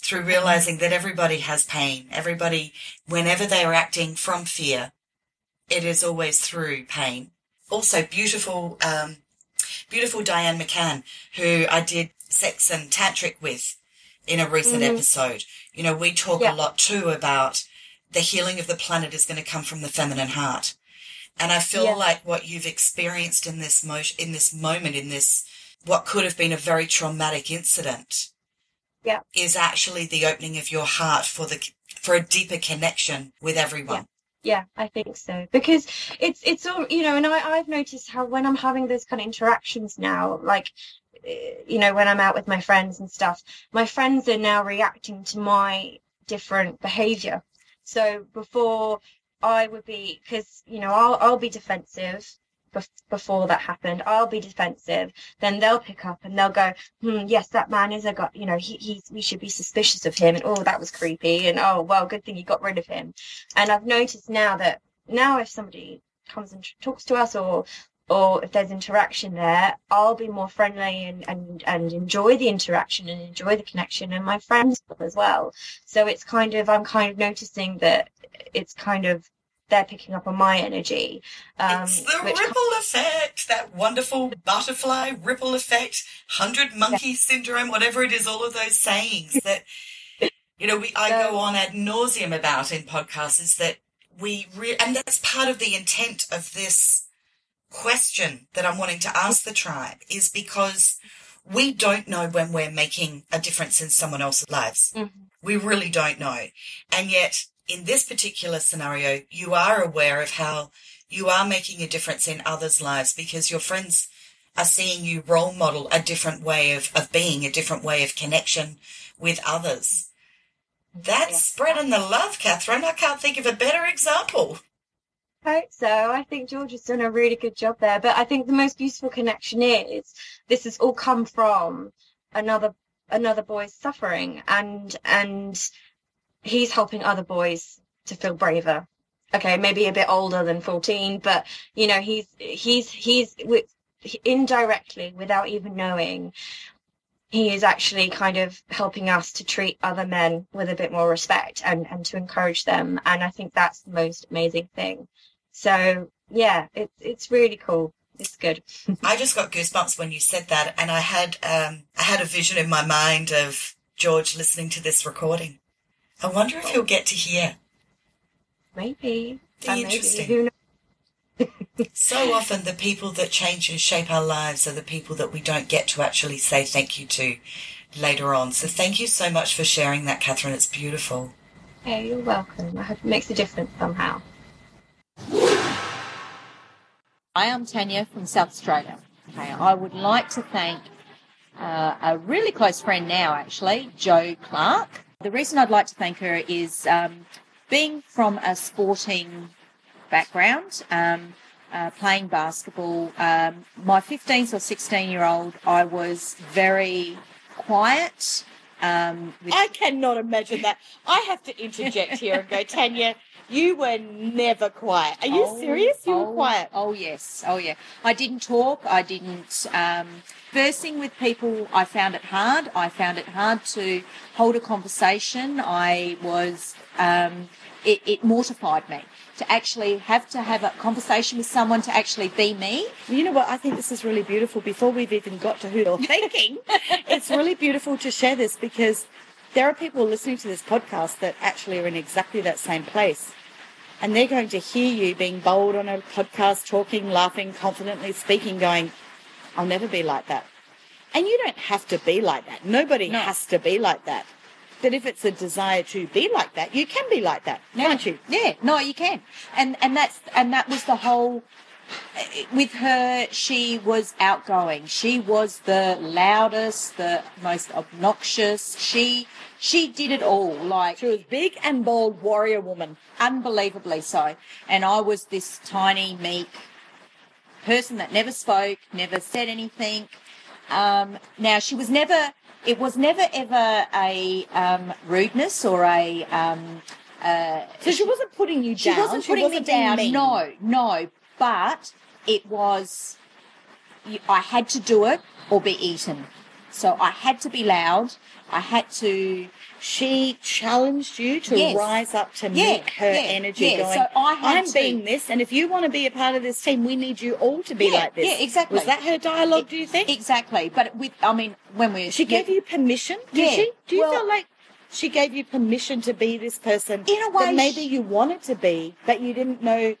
through realizing that everybody has pain. Everybody, whenever they are acting from fear, it is always through pain. Also, beautiful, um, beautiful Diane McCann, who I did sex and tantric with in a recent mm-hmm. episode. You know, we talk yeah. a lot too about the healing of the planet is going to come from the feminine heart. And I feel yeah. like what you've experienced in this mo- in this moment, in this what could have been a very traumatic incident
yeah.
is actually the opening of your heart for the for a deeper connection with everyone.
Yeah, I think so because it's it's all you know, and I I've noticed how when I'm having those kind of interactions now, like eh, you know, when I'm out with my friends and stuff, my friends are now reacting to my different behavior. So before I would be because you know I'll I'll be defensive before that happened. I'll be defensive. Then they'll pick up and they'll go, hmm, yes, that man is a guy, you know, he, he's, we should be suspicious of him. And oh, that was creepy. And oh, well, good thing you got rid of him. And I've noticed now that now if somebody comes and talks to us or, or if there's interaction there, I'll be more friendly and, and, and enjoy the interaction and enjoy the connection and my friends will as well. So it's kind of, I'm kind of noticing that it's kind of they're picking up on my energy. Um,
it's the ripple effect, that wonderful butterfly ripple effect, hundred monkey syndrome, whatever it is, all of those sayings [laughs] that you know we I go on ad nauseum about in podcasts is that we re- and that's part of the intent of this question that I'm wanting to ask the tribe is because we don't know when we're making a difference in someone else's lives.
Mhm.
We really don't know. And yet, in this particular scenario, you are aware of how you are making a difference in others' lives because your friends are seeing you role model a different way of, of being, a different way of connection with others. That's
Yeah.
spreading the love, Catherine. I can't think of a better example.
I hope so. I think George has done a really good job there. But I think the most useful connection is this has all come from another another boy's suffering and and he's helping other boys to feel braver. Okay, maybe a bit older than 14, but you know, he's he's he's with indirectly without even knowing he is actually kind of helping us to treat other men with a bit more respect and, and to encourage them. And I think that's the most amazing thing. So yeah, it's it's really cool. It's good. [laughs]
I just got goosebumps when you said that, and I had um, I had a vision in my mind of George listening to this recording. I wonder if he'll get to hear.
Maybe.
Be
maybe.
interesting.
Who knows? [laughs]
So often, the people that change and shape our lives are the people that we don't get to actually say thank you to later on. So, thank you so much for sharing that, Catherine. It's beautiful.
Hey, you're welcome. I hope it makes a difference somehow.
I am Tanya from South Australia. Okay, I would like to thank uh, a really close friend now, actually, Joe Clark. The reason I'd like to thank her is um, being from a sporting background, um, uh, playing basketball. Um, my 15 or 16 year old, I was very quiet. Um, with
I cannot imagine that. I have to interject here and go, Tanya, you were never quiet. Are you
Oh,
serious? You
oh,
were quiet.
Oh yes, oh yeah. I didn't talk. I didn't. Um, versing with people, I found it hard. I found it hard to hold a conversation. I was. Um, it, it mortified me to actually have to have a conversation with someone to actually be me.
You know what? I think this is really beautiful. Before we've even got to who you're thinking, [laughs] it's really beautiful to share this because there are people listening to this podcast that actually are in exactly that same place. And they're going to hear you being bold on a podcast, talking, laughing, confidently speaking, going, I'll never be like that. And you don't have to be like that. Nobody
No.
has to be like that. But if it's a desire to be like that, you can be like that, can't you?
Yeah, no, you can, and and that's and that was the whole. With her, she was outgoing. She was the loudest, the most obnoxious. She she did it all. Like
She was big and bold warrior woman.
unbelievably so. And I was this tiny, meek person that never spoke, never said anything. Um, now she was never. It was never ever a um, rudeness or a. Um, uh,
So she wasn't putting you down?
she
down.
wasn't putting me down.
mean.
No, no. But it was. I had to do it or be eaten. So I had to be loud. I had to.
She challenged you to
Yes.
rise up to
Yeah,
meet her
yeah,
energy.
yeah.
Going,
So I
I'm
to-
being this, and if you want to be a part of this team, we need you all to be
Yeah,
like this.
yeah, exactly.
Was that her dialogue? do you think?
Exactly. But with, I mean, when we
she gave you permission. Did she? Do you
Well-
feel like she gave you permission to be this person
In a way,
that maybe
she-
you wanted to be, but you didn't know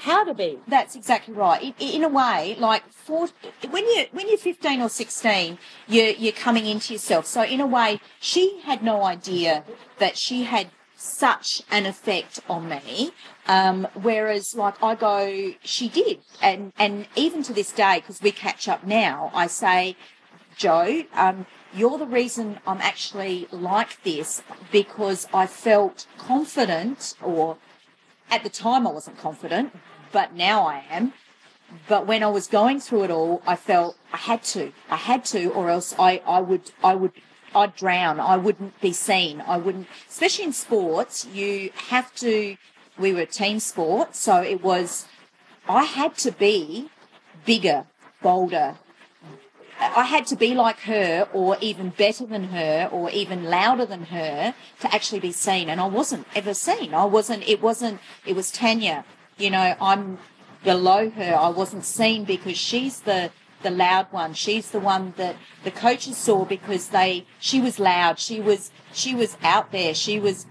how to be?
That's exactly right. In, a way, like when you when you're 15 or 16, you're you're coming into yourself. So in a way, she had no idea that she had such an effect on me. Um, whereas, like, I go, she did, and and even to this day, because we catch up now, I say, Joe, um, you're the reason I'm actually like this because I felt confident, or at the time I wasn't confident, but now I am. But when I was going through it all, I felt I had to, I had to, or else I, I would, I would, I'd drown. I wouldn't be seen. I wouldn't, especially in sports, you have to, we were team sport. So it was, I had to be bigger, bolder, I had to be like her or even better than her or even louder than her to actually be seen. And I wasn't ever seen. I wasn't, it wasn't, it was Tanya. You know, I'm below her. I wasn't seen because she's the, the loud one. She's the one that the coaches saw because they, she was loud. She was, she was out there. She was,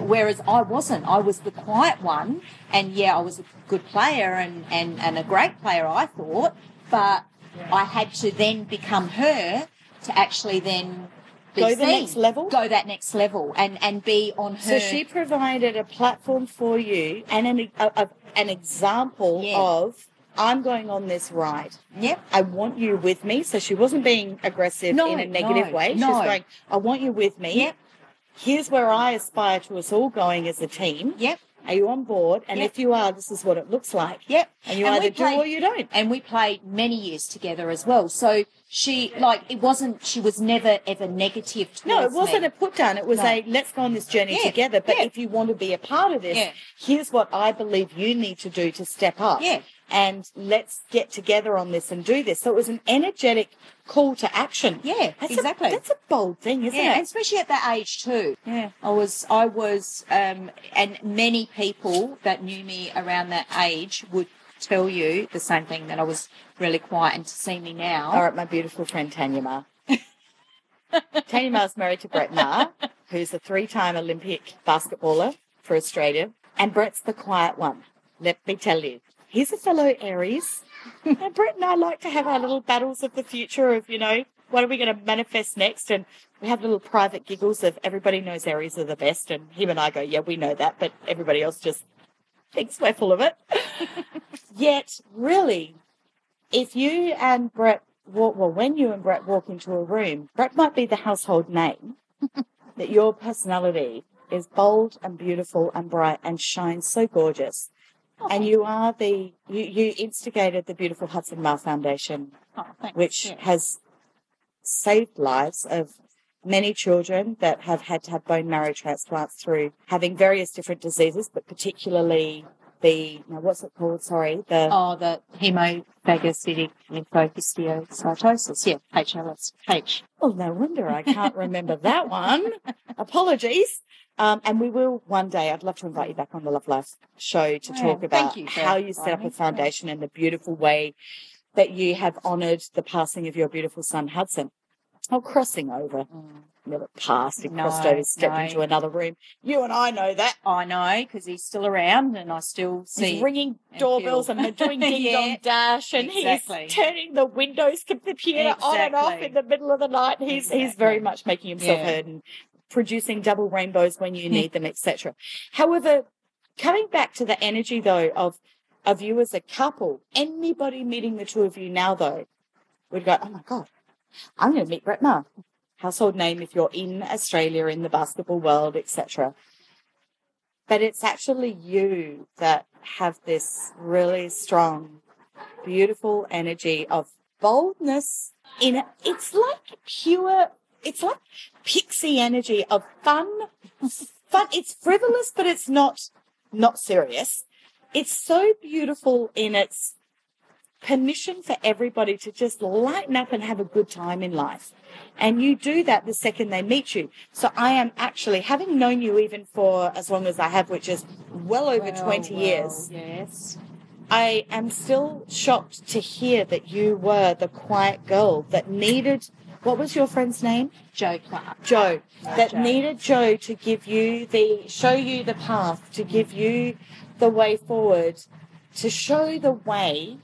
whereas I wasn't. I was the quiet one. And yeah, I was a good player and, and, and a great player, I thought. But I had to then become her to actually then be
Go the next level?
Go that next level and, and be on her.
So she provided a platform for you and an, a, a, an example
Yeah.
of I'm going on this ride.
Yep.
I want you with me. So she wasn't being aggressive
No,
in a negative
no,
way. She
no.
was going, I want you with me.
Yep.
Here's where I aspire to us all going as a team.
Yep.
Are you on board? And
Yep.
if you are, this is what it looks like.
Yep.
And you
And
either do or you don't.
And we played many years together as well. So she, like, it wasn't, she was never ever negative
No, it wasn't
me.
a put down. It was
No.
a let's go on this journey
Yeah,
together. But
yeah.
if you want to be a part of this,
Yeah.
here's what I believe you need to do to step up.
Yeah.
And let's get together on this and do this. So it was an energetic call to action.
Yeah,
That's
exactly.
A, that's a bold thing, isn't
yeah, and
it?
especially at that age too. Yeah, I was, I was, um, and many people that knew me around that age would tell you the same thing that I was really quiet, and to see me now,
All right, my beautiful friend Tanya Maher. [laughs] Tanya Maher's married to Brett Maher, who's a three-time Olympic basketballer for Australia. And Brett's the quiet one. Let me tell you. He's a fellow Aries. and Brett and I like to have our little battles of the future of, you know, what are we going to manifest next? And we have little private giggles of everybody knows Aries are the best. And him and I go, yeah, we know that. But everybody else just thinks we're full of it. [laughs] Yet, really, if you and Brett walk, well, when you and Brett walk into a room, Brett might be the household name, [laughs] that your personality is bold and beautiful and bright and shines so gorgeous. And oh. you are the, you, you instigated the beautiful Hudson Maher Foundation,
Oh,
which
Yeah.
has saved lives of many children that have had to have bone marrow transplants through having various different diseases, but particularly the, now what's it called? Sorry, the,
Oh, the hemophagocytic lymphohistiocytosis. Yeah, HLS. H.
Oh, no wonder I can't remember that one. [laughs] Apologies. Um, and we will one day, I'd love to invite you back on the Love Life show to
Yeah,
talk about
you
how you set up a foundation and the beautiful way that you have honoured the passing of your beautiful son, Hudson. Oh, crossing over. Never passed. He crossed
Mm.
Over, stepped
no.
into another room. You and I know that.
I know because he's still around, and I still see.
He's ringing
and
doorbells
feel.
and they're doing ding [laughs]
Yeah,
dong dash, and
exactly.
he's turning the Windows computer on and off in the middle of the night. He's he's very much making himself
Yeah.
heard and producing double rainbows when you need them, etc. However, coming back to the energy though of of you as a couple, anybody meeting the two of you now though would go, oh my god, I'm going to meet Brett Maher. Household name if you're in Australia in the basketball world, etc but it's actually you that have this really strong, beautiful energy of boldness in it. It's like pure, it's like pixie energy of fun, fun. It's frivolous, but it's not, not serious. It's so beautiful in its permission for everybody to just lighten up and have a good time in life. And you do that the second they meet you. So I am actually, having known you even for as long as I have, which is well over
Well,
20
well,
years,
Yes.
I am still shocked to hear that you were the quiet girl that needed, what was your friend's name?
Joe Clark.
Joe, that
Joe.
needed Joe to give you the, show you the path, to give you the way forward, to show the way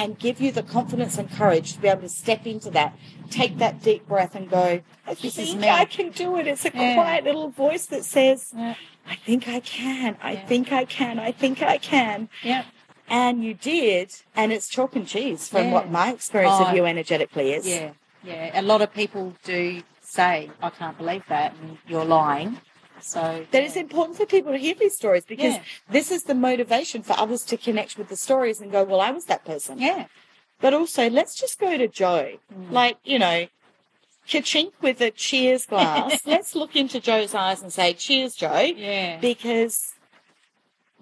and give you the confidence and courage to be able to step into that, take that deep breath and go, I
This is
think
me.
I can do it. It's a
Yeah.
quiet little voice that says,
Yeah.
I think I can, I
Yeah.
think I can, I think I can.
Yeah.
And you did, and it's chalk and cheese from what my experience
Oh.
of you energetically is.
Yeah. Yeah. A lot of people do say, I can't believe that, and you're lying. So
That it's important for people to hear these stories because
Yeah.
this is the motivation for others to connect with the stories and go, Well, I was that person.
Yeah.
But also, let's just go to Joe.
Mm.
Like, you know, ka-chink with a cheers glass. [laughs] let's look into Joe's eyes and say, Cheers, Joe.
Yeah.
Because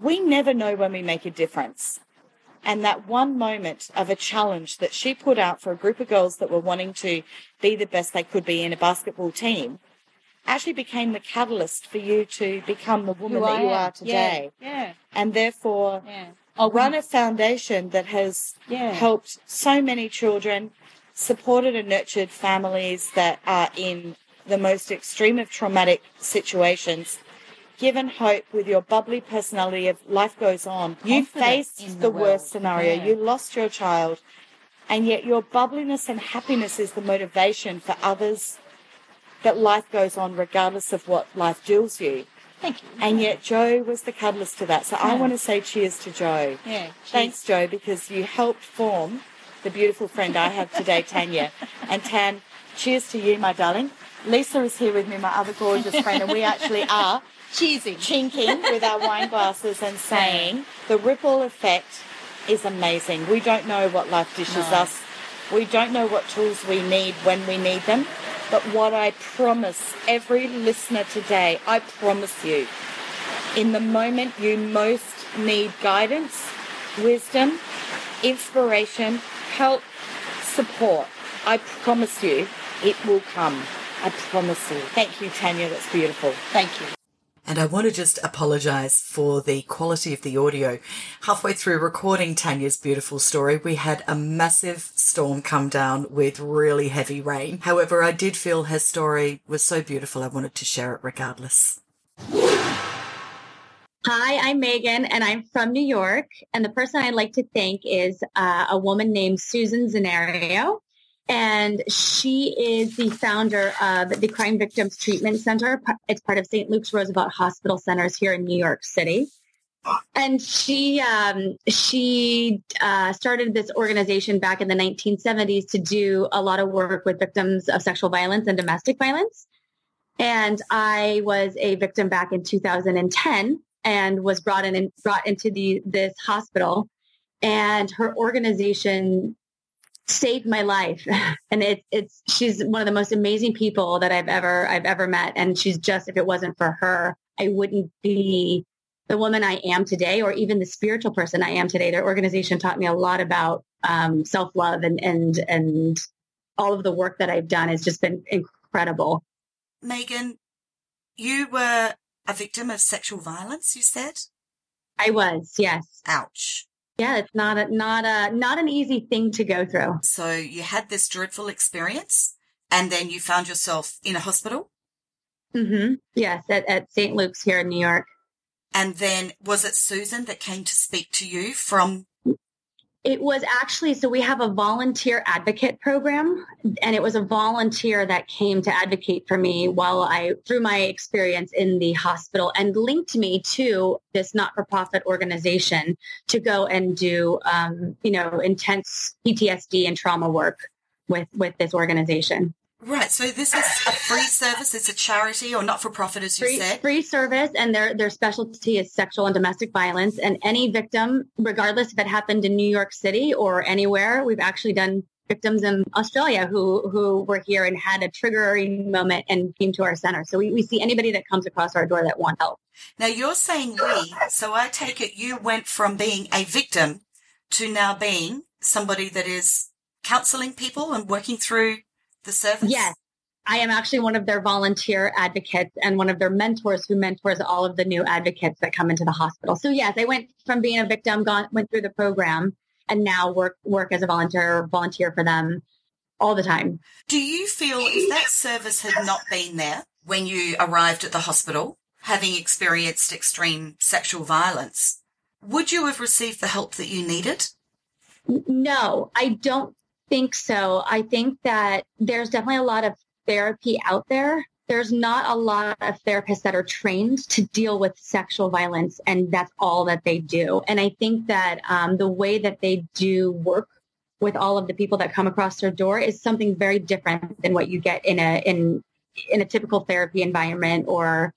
we never know when we make a difference. And that one moment of a challenge that she put out for a group of girls that were wanting to be the best they could be in a basketball team actually became the catalyst for you to become the woman that
I
you
am.
are today.
Yeah. Yeah.
And therefore,
yeah.
I'll run a foundation that has
Yeah.
helped so many children, supported and nurtured families that are in the most extreme of traumatic situations, given hope with your bubbly personality of life goes on. You faced the,
the
worst scenario.
Yeah.
You lost your child. And yet your bubbliness and happiness is the motivation for others that life goes on regardless of what life deals you.
Thank you.
And yet Joe was the catalyst to that. So I want to say cheers to Joe.
Yeah.
Thanks, Joe, because you helped form the beautiful friend I have today, Tanya. And Tan, cheers to you, my darling. Lisa is here with me, my other gorgeous friend, and we actually are
Cheesy.
chinking with our wine glasses and saying the ripple effect is amazing. We don't know what life dishes
No.
us. We don't know what tools we need when we need them. But what I promise every listener today, I promise you, in the moment you most need guidance, wisdom, inspiration, help, support, I promise you it will come. I promise you. Thank you, Tanya. That's beautiful.
Thank you.
And I want to just apologize for the quality of the audio. Halfway through recording Tanya's beautiful story, we had a massive storm come down with really heavy rain. However, I did feel her story was so beautiful, I wanted to share it regardless.
Hi, I'm Megan, and I'm from New York. And the person I'd like to thank is uh, a woman named Susan Xenarios. And she is the founder of the Crime Victims Treatment Center. It's part of St. Luke's Roosevelt Hospital Centers here in New York City. And she um, she uh, started this organization back in the 1970s to do a lot of work with victims of sexual violence and domestic violence. And I was a victim back in 2010 and was brought in and brought into the this hospital. And her organization saved my life. [laughs] And it's it's she's one of the most amazing people that I've ever I've ever met. And she's just if it wasn't for her, I wouldn't be the woman I am today, or even the spiritual person I am today. Their organization taught me a lot about um, self love and and and all of the work that I've done has just been incredible.
Megan, you were a victim of sexual violence, you said?
I was, yes.
Ouch.
Yeah, it's not a not a not an easy thing to go through.
So you had this dreadful experience and then you found yourself in a hospital?
Mm-hmm. Yes, at, at St. Luke's here in New York.
And then was it Susan that came to speak to you from
It was actually so we have a volunteer advocate program, and it was a volunteer that came to advocate for me while I through my experience in the hospital and linked me to this not-for-profit organization to go and do um, you know intense PTSD and trauma work with with this organization.
Right, so this is a free service, it's a charity or not for profit as you
free,
said.
free service and their their specialty is sexual and domestic violence and any victim regardless if it happened in new york city or anywhere we've actually done victims in australia who who were here and had a triggering moment and came to our center so we, we see anybody that comes across our door that wants help
Now you're saying we, so I take it you went from being a victim to now being somebody that is counseling people and working through the service?
yes I am actually one of their volunteer advocates and one of their mentors who mentors all of the new advocates that come into the hospital. So yes, I went from being a victim, gone, went through the program and now work, work as a volunteer, volunteer for them all the time.
Do you feel if that service had not been there when you arrived at the hospital, having experienced extreme sexual violence, would you have received the help that you needed?
No, I don't think so. I think that there's definitely a lot of therapy out there. There's not a lot of therapists that are trained to deal with sexual violence, and that's all that they do. And I think that um, the way that they do work with all of the people that come across their door is something very different than what you get in a in in a typical therapy environment or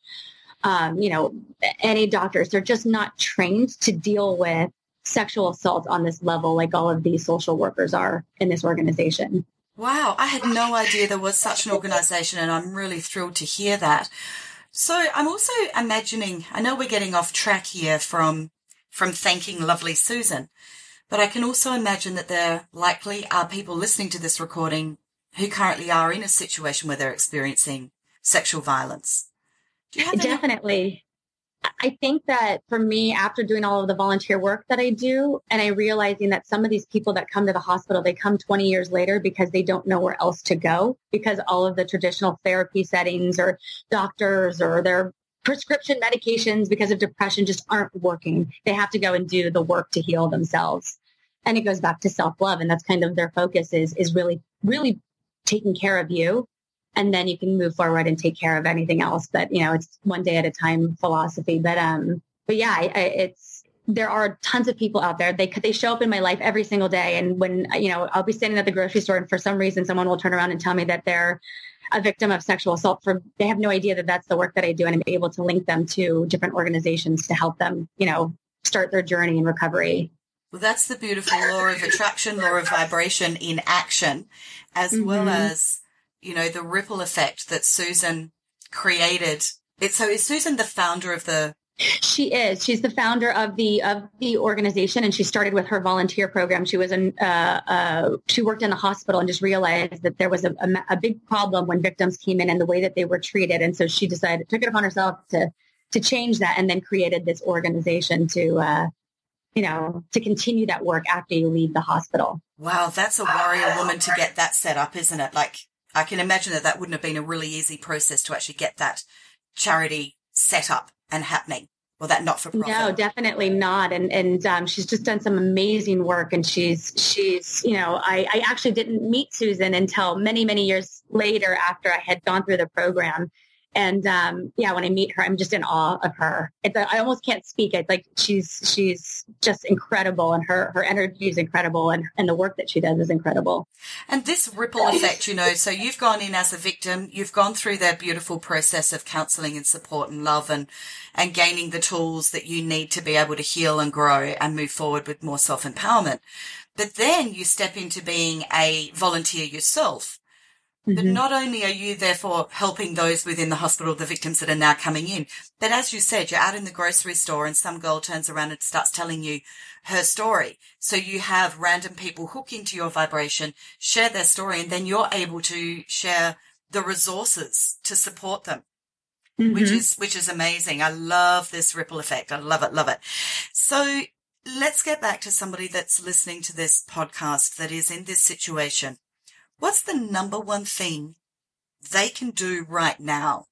um, you know any doctors. They're just not trained to deal with sexual assault on this level like all of these social workers are in this organization.
Wow, I had no idea there was such an organization and I'm really thrilled to hear that. So I'm also imagining, I know we're getting off track here from from thanking lovely Susan, but I can also imagine that there likely are people listening to this recording who currently are in a situation where they're experiencing sexual violence.
Definitely. I think that for me, after doing all of the volunteer work that I do, and I realizing that some of these people that come to the hospital, they come 20 years later because they don't know where else to go because all of the traditional therapy settings or doctors or their prescription medications because of depression just aren't working. They have to go and do the work to heal themselves. And it goes back to self-love. And that's kind of their focus is, is really, really taking care of you and then you can move forward and take care of anything else. But you know, it's one day at a time philosophy. But um, but yeah, I, I, it's there are tons of people out there. They they show up in my life every single day. And when you know, I'll be standing at the grocery store, and for some reason, someone will turn around and tell me that they're a victim of sexual assault. For they have no idea that that's the work that I do, and I'm able to link them to different organizations to help them, you know, start their journey in recovery.
Well, that's the beautiful law of attraction, law of vibration in action, as mm-hmm. well as you know, the ripple effect that Susan created. It, so is Susan the founder of the
she is. She's the founder of the of the organization, and she started with her volunteer program. She was in. Uh, uh, she worked in the hospital and just realized that there was a, a, a, big problem when victims came in and the way that they were treated. And so she decided took it upon herself to to change that, and then created this organization to, uh, you know, to continue that work after you leave the hospital.
Wow, that's a warrior woman to get that set up, isn't it? Like I can imagine that that wouldn't have been a really easy process to actually get that charity set up and happening or that not for profit.
No, definitely not. And and um, she's just done some amazing work. And she's she's you know I I actually didn't meet Susan until many many years later after I had gone through the program. And um, yeah, when I meet her, I'm just in awe of her. It's, I almost can't speak. It's like she's she's just incredible, and her her energy is incredible, and and the work that she does is incredible.
And this ripple effect, you know, so you've gone in as a victim, you've gone through that beautiful process of counselling and support and love, and and gaining the tools that you need to be able to heal and grow and move forward with more self empowerment. But then you step into being a volunteer yourself Mm-hmm. But not only are you therefore helping those within the hospital, the victims that are now coming in, but as you said, you're out in the grocery store and some girl turns around and starts telling you her story. So you have random people hook into your vibration, share their story, and then you're able to share the resources to support them. Mm-hmm. Which is, which is amazing. I love this ripple effect. I love it, love it. So let's get back to somebody that's listening to this podcast that is in this situation what's the number one thing they can do right now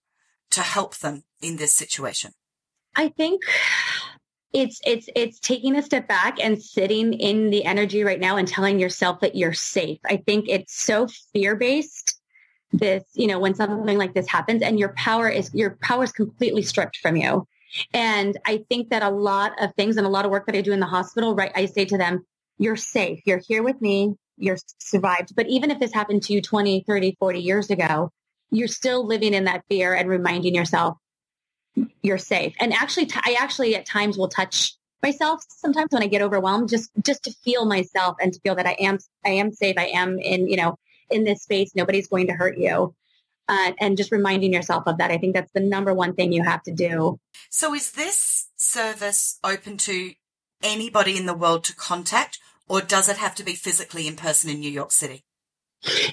to help them in this situation?
I think it's it's it's taking a step back and sitting in the energy right now and telling yourself that you're safe. I think it's so fear-based this, you know, when something like this happens and your power is your power is completely stripped from you. And I think that a lot of things and a lot of work that I do in the hospital, right, I say to them, you're safe. You're here with me you're survived. But even if this happened to you 20, 30, 40 years ago, you're still living in that fear and reminding yourself you're safe. And actually, t- I actually at times will touch myself sometimes when I get overwhelmed, just, just to feel myself and to feel that I am, I am safe. I am in, you know, in this space. Nobody's going to hurt you. Uh, and just reminding yourself of that. I think that's the number one thing you have to do.
So is this service open to anybody in the world to contact or does it have to be physically in person in New York City?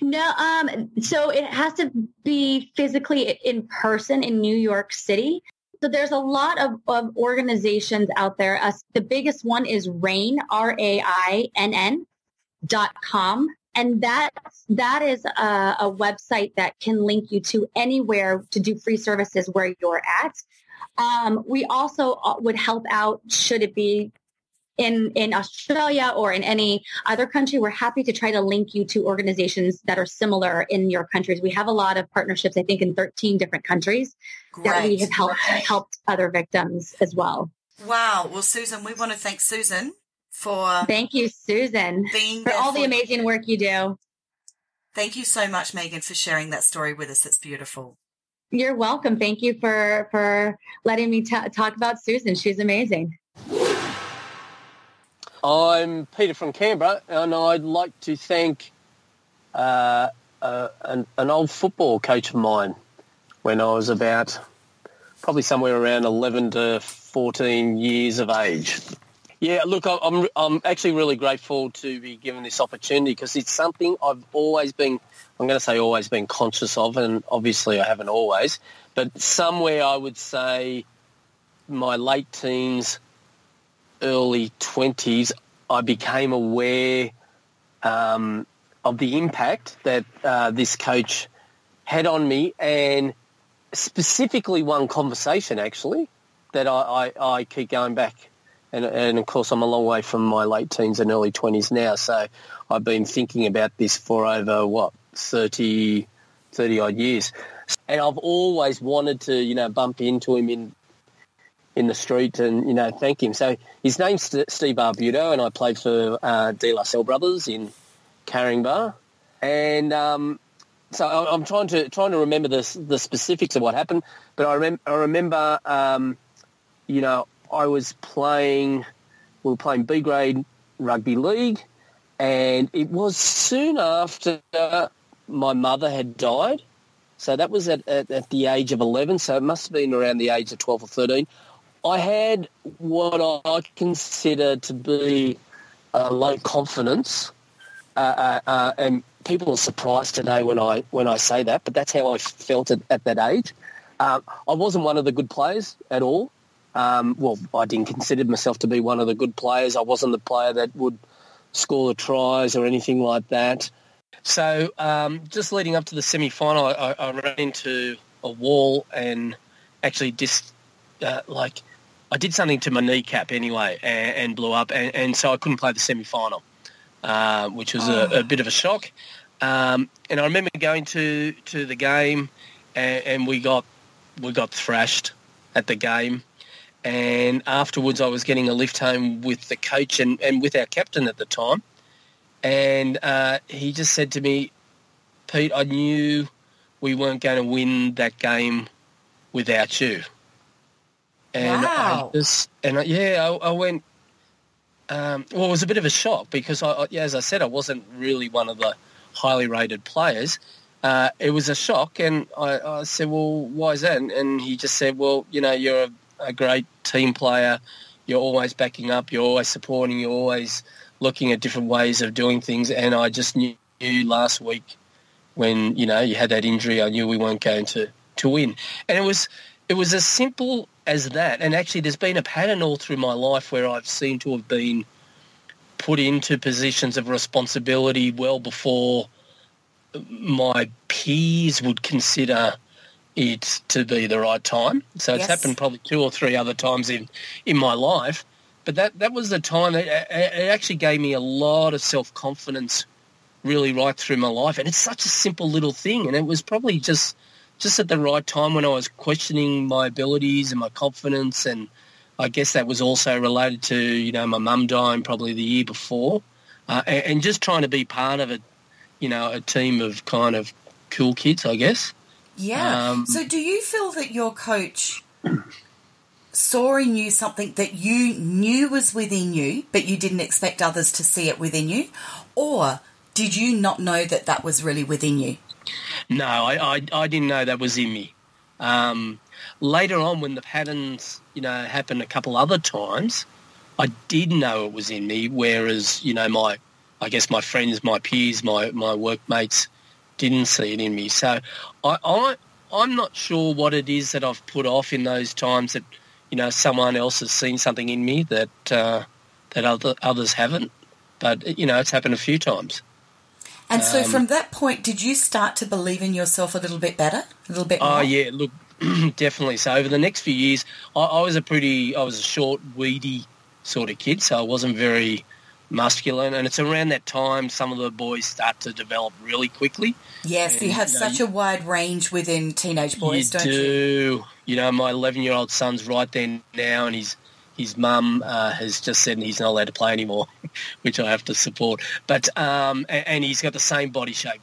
No, um, so it has to be physically in person in New York City. So there's a lot of, of organizations out there. Uh, the biggest one is RAINN, R-A-I-N-N dot com. And that, that is a, a website that can link you to anywhere to do free services where you're at. Um, we also uh, would help out should it be in, in Australia or in any other country, we're happy to try to link you to organizations that are similar in your countries. We have a lot of partnerships, I think, in 13 different countries that we have helped helped other victims as well.
Wow. Well, Susan, we want to thank Susan for
Thank you, Susan,
being
for all the
for-
amazing work you do.
Thank you so much, Megan, for sharing that story with us. It's beautiful.
You're welcome. Thank you for for letting me ta talk about Susan. She's amazing.
I'm Peter from Canberra, and I'd like to thank uh, uh, an, an old football coach of mine when I was about probably somewhere around 11 to 14 years of age. Yeah, look, I'm I'm actually really grateful to be given this opportunity because it's something I've always been. I'm going to say always been conscious of, and obviously I haven't always, but somewhere I would say my late teens, early 20s, I became aware um, of the impact that uh, this coach had on me and specifically one conversation actually that I, I, I keep going back. And, and of course I'm a long way from my late teens and early 20s now. So I've been thinking about this for over, what, 30, 30 odd years. And I've always wanted to, you know, bump into him in in the street and you know thank him. So his name's St- Steve Barbuto, and I played for uh, De La Salle Brothers in Caringbah, and um, so I'm trying to trying to remember the the specifics of what happened. But I, rem- I remember, um, you know, I was playing, we were playing B grade rugby league, and it was soon after my mother had died. So that was at, at, at the age of 11, so it must have been around the age of 12 or 13. I had what I consider to be a low confidence, uh, uh, uh, and people are surprised today when I when I say that, but that's how I felt at, at that age. Um, I wasn't one of the good players at all. Um, well, I didn't consider myself to be one of the good players. I wasn't the player that would score the tries or anything like that. So um, just leading up to the semi-final, I, I ran into a wall and actually just uh, like I did something to my kneecap anyway and, and blew up, and, and so I couldn't play the semi-final, uh, which was a, a bit of a shock. Um, and I remember going to, to the game, and, and we got we got thrashed at the game. And afterwards, I was getting a lift home with the coach and, and with our captain at the time. And uh, he just said to me, Pete, I knew we weren't going to win that game without you. And
Wow.
I just, and I, yeah, I, I went, um, well, it was a bit of a shock because, I, yeah, as I said, I wasn't really one of the highly rated players. Uh, it was a shock, and I, I said, well, why is that? And, and he just said, well, you know, you're a, a great team player. You're always backing up. You're always supporting. You're always looking at different ways of doing things. And I just knew last week when, you know, you had that injury, I knew we weren't going to, to win. And it was it was as simple as that. And actually, there's been a pattern all through my life where I've seemed to have been put into positions of responsibility well before my peers would consider it to be the right time. So it's
Yes.
happened probably two or three other times in, in my life. But that, that was the time that it, it actually gave me a lot of self-confidence really right through my life. And it's such a simple little thing. And it was probably just just at the right time when I was questioning my abilities and my confidence. And I guess that was also related to, you know, my mum dying probably the year before. Uh, and, and just trying to be part of a, you know, a team of kind of cool kids, I guess.
Yeah.
Um,
so, do you feel that your coach saw in you something that you knew was within you, but you didn't expect others to see it within you? Or did you not know that that was really within you?
No, I, I, I didn't know that was in me. Um, later on, when the patterns, you know, happened a couple other times, I did know it was in me. Whereas, you know, my, I guess my friends, my peers, my my workmates didn't see it in me. So, I, I I'm not sure what it is that I've put off in those times that, you know, someone else has seen something in me that uh, that other others haven't. But you know, it's happened a few times.
And so,
Um,
from that point, did you start to believe in yourself a little bit better, a little bit more?
Oh yeah, look, [clears throat] definitely. So over the next few years, I, I was a pretty, I was a short, weedy sort of kid, so I wasn't very muscular. And it's around that time some of the boys start to develop really quickly.
Yes, you have
you know,
such a wide range within teenage boys,
you
don't you?
do. You know, my 11 year old son's right there now, and his his mum uh, has just said he's not allowed to play anymore, [laughs] which I have to support. But um, a- and, he's got the same body shape,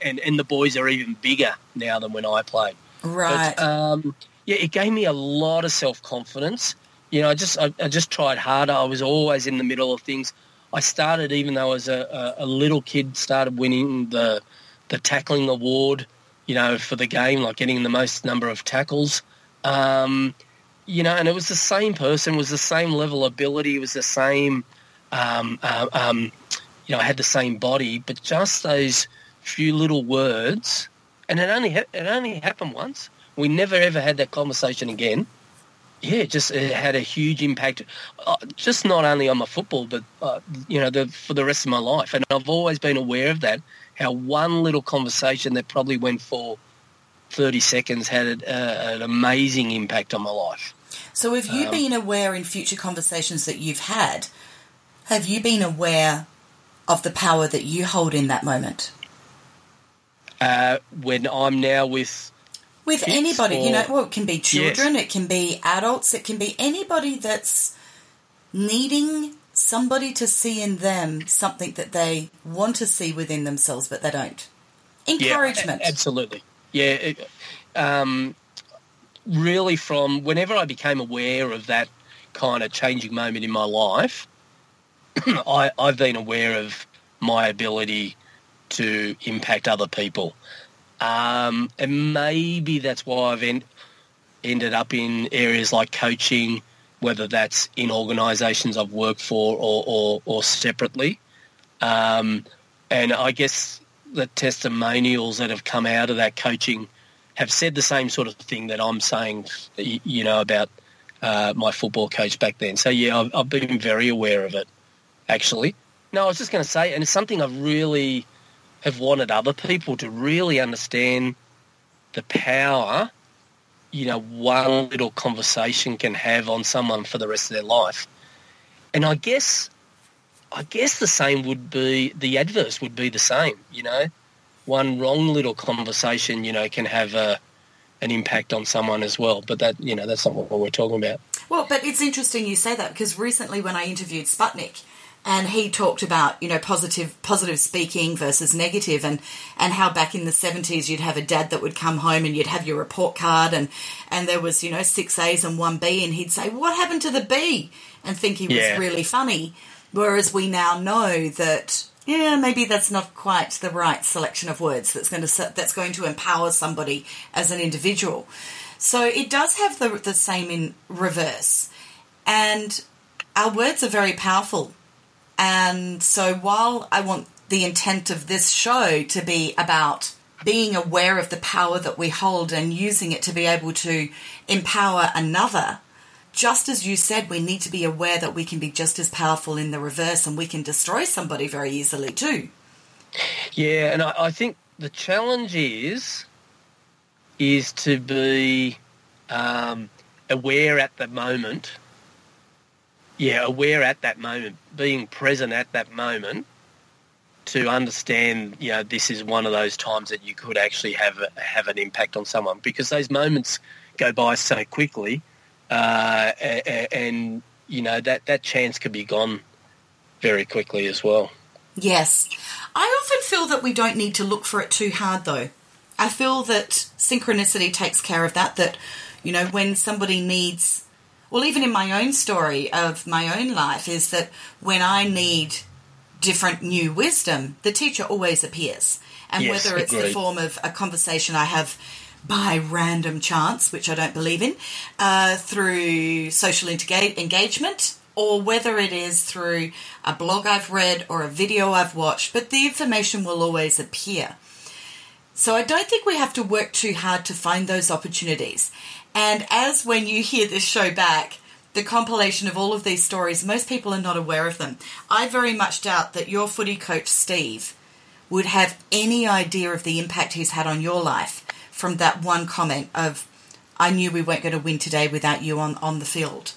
and and the boys are even bigger now than when I played.
Right.
But um, yeah, it gave me a lot of self confidence. You know, I just I, I just tried harder. I was always in the middle of things. I started, even though I was a, a, a little kid, started winning the the tackling award. You know, for the game, like getting the most number of tackles. Um, you know, and it was the same person, was the same level of ability, was the same. Um, uh, um, you know, I had the same body, but just those few little words, and it only ha- it only happened once. We never ever had that conversation again. Yeah, just it had a huge impact, uh, just not only on my football, but uh, you know, the, for the rest of my life. And I've always been aware of that. How one little conversation that probably went for thirty seconds had a, an amazing impact on my life.
So, have you
Um,
been aware in future conversations that you've had? Have you been aware of the power that you hold in that moment?
Uh, when I'm now with
With anybody, you know, well, it can be children, it can be adults, it can be anybody that's needing somebody to see in them something that they want to see within themselves, but they don't. Encouragement.
Yeah, absolutely. Yeah. it- um, really, from whenever I became aware of that kind of changing moment in my life, [clears throat] I, I've been aware of my ability to impact other people. Um, and maybe that's why I've en- ended up in areas like coaching, whether that's in organisations I've worked for or, or, or separately. Um, and I guess the testimonials that have come out of that coaching have said the same sort of thing that I'm saying, you know, about uh, my football coach back then. So yeah, I've, I've been very aware of it, actually. No, I was just going to say, and it's something I really have wanted other people to really understand the power, you know, one little conversation can have on someone for the rest of their life. And I guess I guess the same would be the adverse would be the same. You know, one wrong little conversation, you know, can have a an impact on someone as well. But that you know, that's not what we're talking about.
Well, but it's interesting you say that because recently when I interviewed Sputnik and he talked about, you know, positive positive speaking versus negative and and how back in the 70s you'd have a dad that would come home and you'd have your report card and and there was, you know, 6 A's and 1 B and he'd say, "What happened to the B?" and think he was
Yeah.
really funny. Whereas we now know that yeah, maybe that's not quite the right selection of words that's going to that's going to empower somebody as an individual. So it does have the the same in reverse, and our words are very powerful. And so while I want the intent of this show to be about being aware of the power that we hold and using it to be able to empower another, just as you said, we need to be aware that we can be just as powerful in the reverse and we can destroy somebody very easily too.
Yeah, and I, I think the challenge is is to be um, aware at the moment. Yeah, aware at that moment, being present at that moment to understand, you know, this is one of those times that you could actually have have an impact on someone because those moments go by so quickly, uh, and you know that that chance could be gone very quickly as well.
Yes. I often feel that we don't need to look for it too hard, though. I feel that synchronicity takes care of that, that, you know, when somebody needs, well, even in my own story of my own life, is that when I need different new wisdom, the teacher always appears. And
Yes,
whether it's the form of a conversation I have by random chance, which I don't believe in, uh, through social engage- engagement, or whether it is through a blog I've read or a video I've watched, but the information will always appear. So I don't think we have to work too hard to find those opportunities. And as when you hear this show back, the compilation of all of these stories, most people are not aware of them. I very much doubt that your footy coach, Steve, would have any idea of the impact he's had on your life from that one comment of, I knew we weren't going to win today without you on, on the field.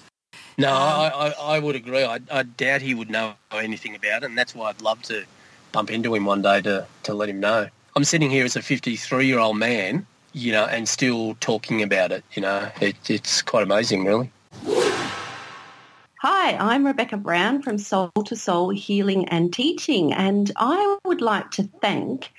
No,
Um,
I, I, I would agree. I, I doubt he would know anything about it, and that's why I'd love to bump into him one day to, to let him know. I'm sitting here as a 53-year-old man, you know, and still talking about it, you know. It, it's quite amazing, really.
Hi, I'm Rebecca Brown from Soul to Soul Healing and Teaching, and I would like to thank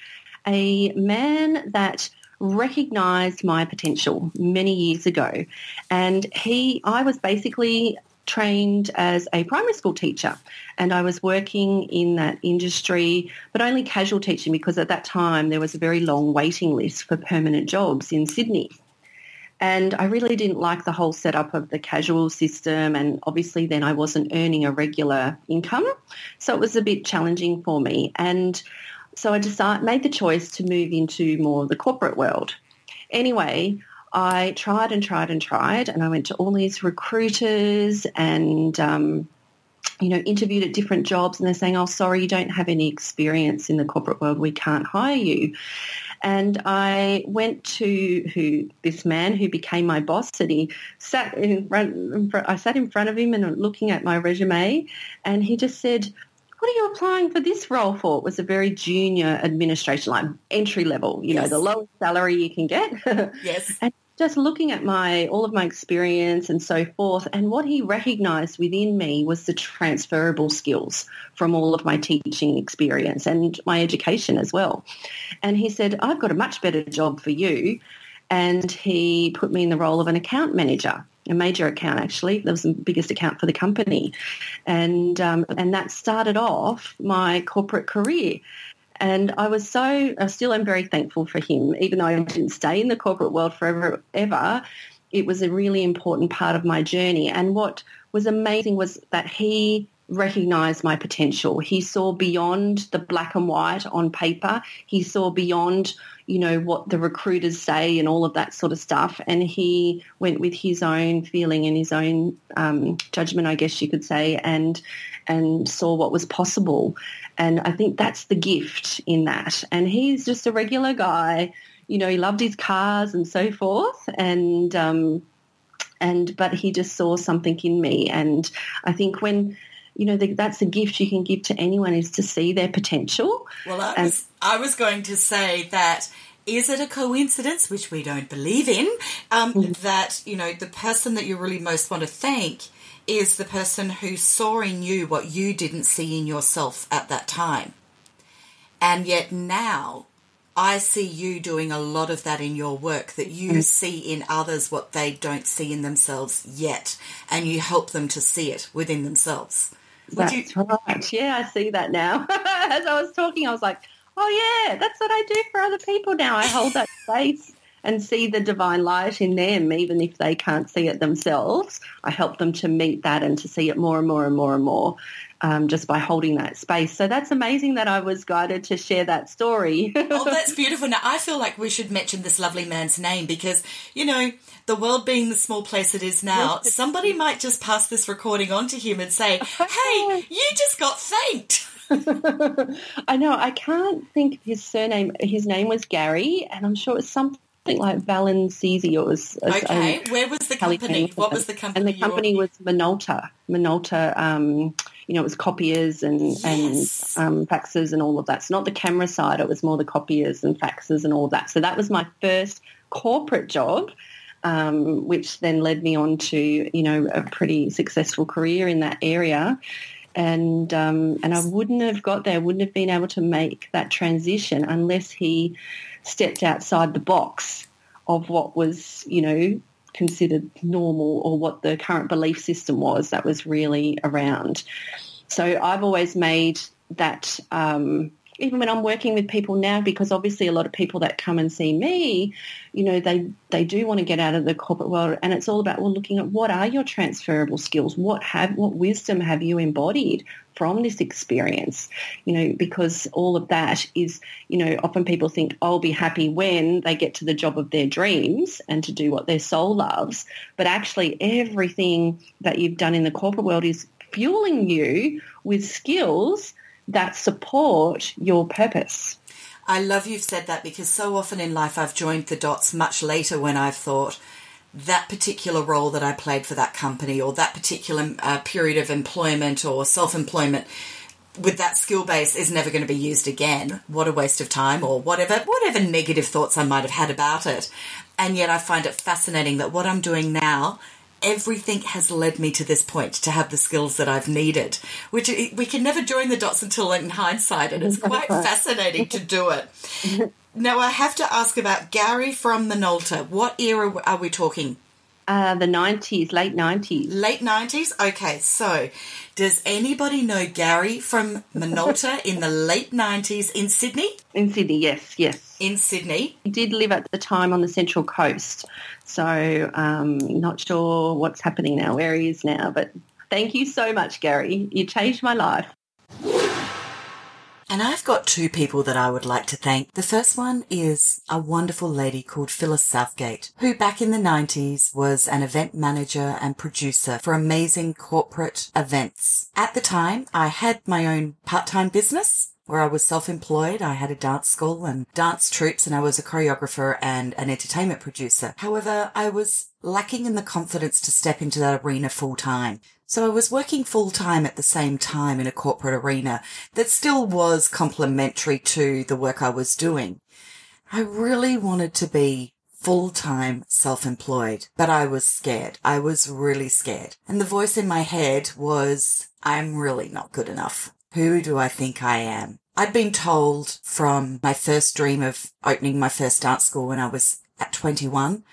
a man that recognized my potential many years ago. And he, I was basically trained as a primary school teacher and I was working in that industry, but only casual teaching because at that time there was a very long waiting list for permanent jobs in Sydney. And I really didn't like the whole setup of the casual system. And obviously then I wasn't earning a regular income. So it was a bit challenging for me. And so I decided, made the choice to move into more the corporate world. Anyway, I tried and tried and tried. And I went to all these recruiters and, um, you know, interviewed at different jobs and they're saying, oh, sorry, you don't have any experience in the corporate world. We can't hire you. And I went to who this man who became my boss, and he sat in front- I sat in front of him and looking at my resume, and he just said, "What are you applying for this role for?" It was a very junior administration, like entry level. You know, the lowest salary you can get. [laughs]
Yes.
and just looking at my all of my experience and so forth and what he recognized within me was the transferable skills from all of my teaching experience and my education as well and he said i've got a much better job for you and he put me in the role of an account manager a major account actually that was the biggest account for the company and um, and that started off my corporate career and I was so, I still am very thankful for him, even though I didn't stay in the corporate world forever, ever. It was a really important part of my journey. And what was amazing was that he recognized my potential. He saw beyond the black and white on paper. He saw beyond, you know, what the recruiters say and all of that sort of stuff. And he went with his own feeling and his own um, judgment, I guess you could say, and and saw what was possible. And I think that's the gift in that. And he's just a regular guy. You know, he loved his cars and so forth. And um, and but he just saw something in me. And I think when you know the, that's a gift you can give to anyone is to see their potential.
Well, I was, I was going to say that is it a coincidence, which we don't believe in, um,
Mm.
that, you know, the person that you really most want to thank is the person who saw in you what you didn't see in yourself at that time. And yet now I see you doing a lot of that in your work, that you
Mm.
see in others what they don't see in themselves yet, and you help them to see it within themselves. Would
That's
you,
right. Yeah, I see that now. [laughs] As I was talking, I was like, oh, yeah, that's what I do for other people now. I hold that space and see the divine light in them, even if they can't see it themselves. I help them to meet that and to see it more and more and more and more um, just by holding that space. So that's amazing that I was guided to share that story. [laughs]
oh, that's beautiful. Now, I feel like we should mention this lovely man's name because, you know, the world being the small place it is now, somebody might just pass this recording on to him and say, [laughs] hey, you just got thanked. [laughs]
I know. I can't think of his surname. His name was Gary, and I'm sure it's something like Valencisi. It was um,
Okay, where was the company? What was the company?
And the company was Minolta. Minolta. Um, you know, it was copiers and
Yes.
and um, faxes and all of that. So not the camera side. It was more the copiers and faxes and all of that. So that was my first corporate job. Um, which then led me on to, you know, a pretty successful career in that area and um, and I wouldn't have got there, wouldn't have been able to make that transition unless he stepped outside the box of what was, you know, considered normal or what the current belief system was that was really around. So I've always made that. Um, even when I'm working with people now, because obviously a lot of people that come and see me, you know, they they do want to get out of the corporate world, and it's all about well, looking at what are your transferable skills, what have what wisdom have you embodied from this experience, you know, because all of that is, you know, often people think oh, I'll be happy when they get to the job of their dreams and to do what their soul loves, but actually everything that you've done in the corporate world is fueling you with skills that support your purpose.
I love you've said that because so often in life I've joined the dots much later when I've thought, that particular role that I played for that company or that particular uh, period of employment or self employment with that skill base is never going to be used again. What a waste of time or whatever, whatever negative thoughts I might have had about it. And yet I find it fascinating that what I'm doing now, everything has led me to this point to have the skills that I've needed, which we can never join the dots until in hindsight. And it's quite [laughs] fascinating to do it. [laughs] Now I have to ask about Gary from Minolta. What era are we talking?
Uh, the 90s, late 90s.
Late 90s? Okay, so does anybody know Gary from Minolta [laughs] in the late 90s in Sydney?
In Sydney, yes, yes.
In Sydney?
He did live at the time on the Central Coast, so um, not sure what's happening now, where he is now, but thank you so much, Gary. You changed my life.
And I've got two people that I would like to thank. The first one is a wonderful lady called Phyllis Southgate, who back in the 90s was an event manager and producer for amazing corporate events. At the time, I had my own part-time business where I was self-employed. I had a dance school and dance troupes and I was a choreographer and an entertainment producer. However, I was lacking in the confidence to step into that arena full time. So I was working full time at the same time in a corporate arena that still was complementary to the work I was doing. I really wanted to be full time self employed, but I was scared. I was really scared. And the voice in my head was, I'm really not good enough. Who do I think I am? I'd been told from my first dream of opening my first dance school when I was at 21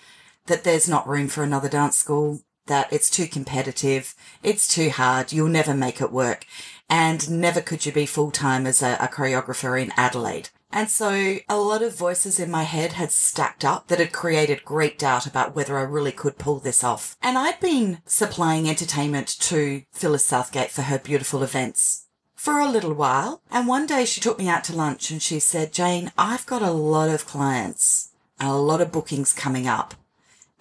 that there's not room for another dance school that it's too competitive, it's too hard, you'll never make it work, and never could you be full time as a, a, choreographer in Adelaide. And so a lot of voices in my head had stacked up that had created great doubt about whether I really could pull this off. And I'd been supplying entertainment to Phyllis Southgate for her beautiful events for a little while. And one day she took me out to lunch and she said, Jane, I've got a lot of clients and a lot of bookings coming up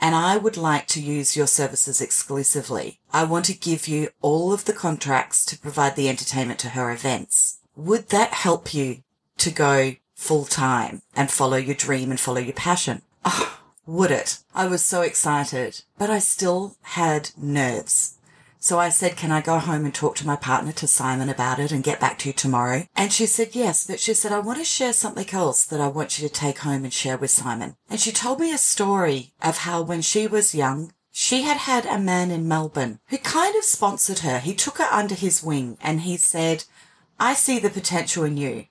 and I would like to use your services exclusively. I want to give you all of the contracts to provide the entertainment to her events. Would that help you to go full time and follow your dream and follow your passion? Oh, would it? I was so excited, but I still had nerves. So I said, can I go home and talk to my partner, to Simon, about it and get back to you tomorrow? And she said, yes, but she said, I want to share something else that I want you to take home and share with Simon. And she told me a story of how when she was young, she had had a man in Melbourne who kind of sponsored her. He took her under his wing and he said, I see the potential in you.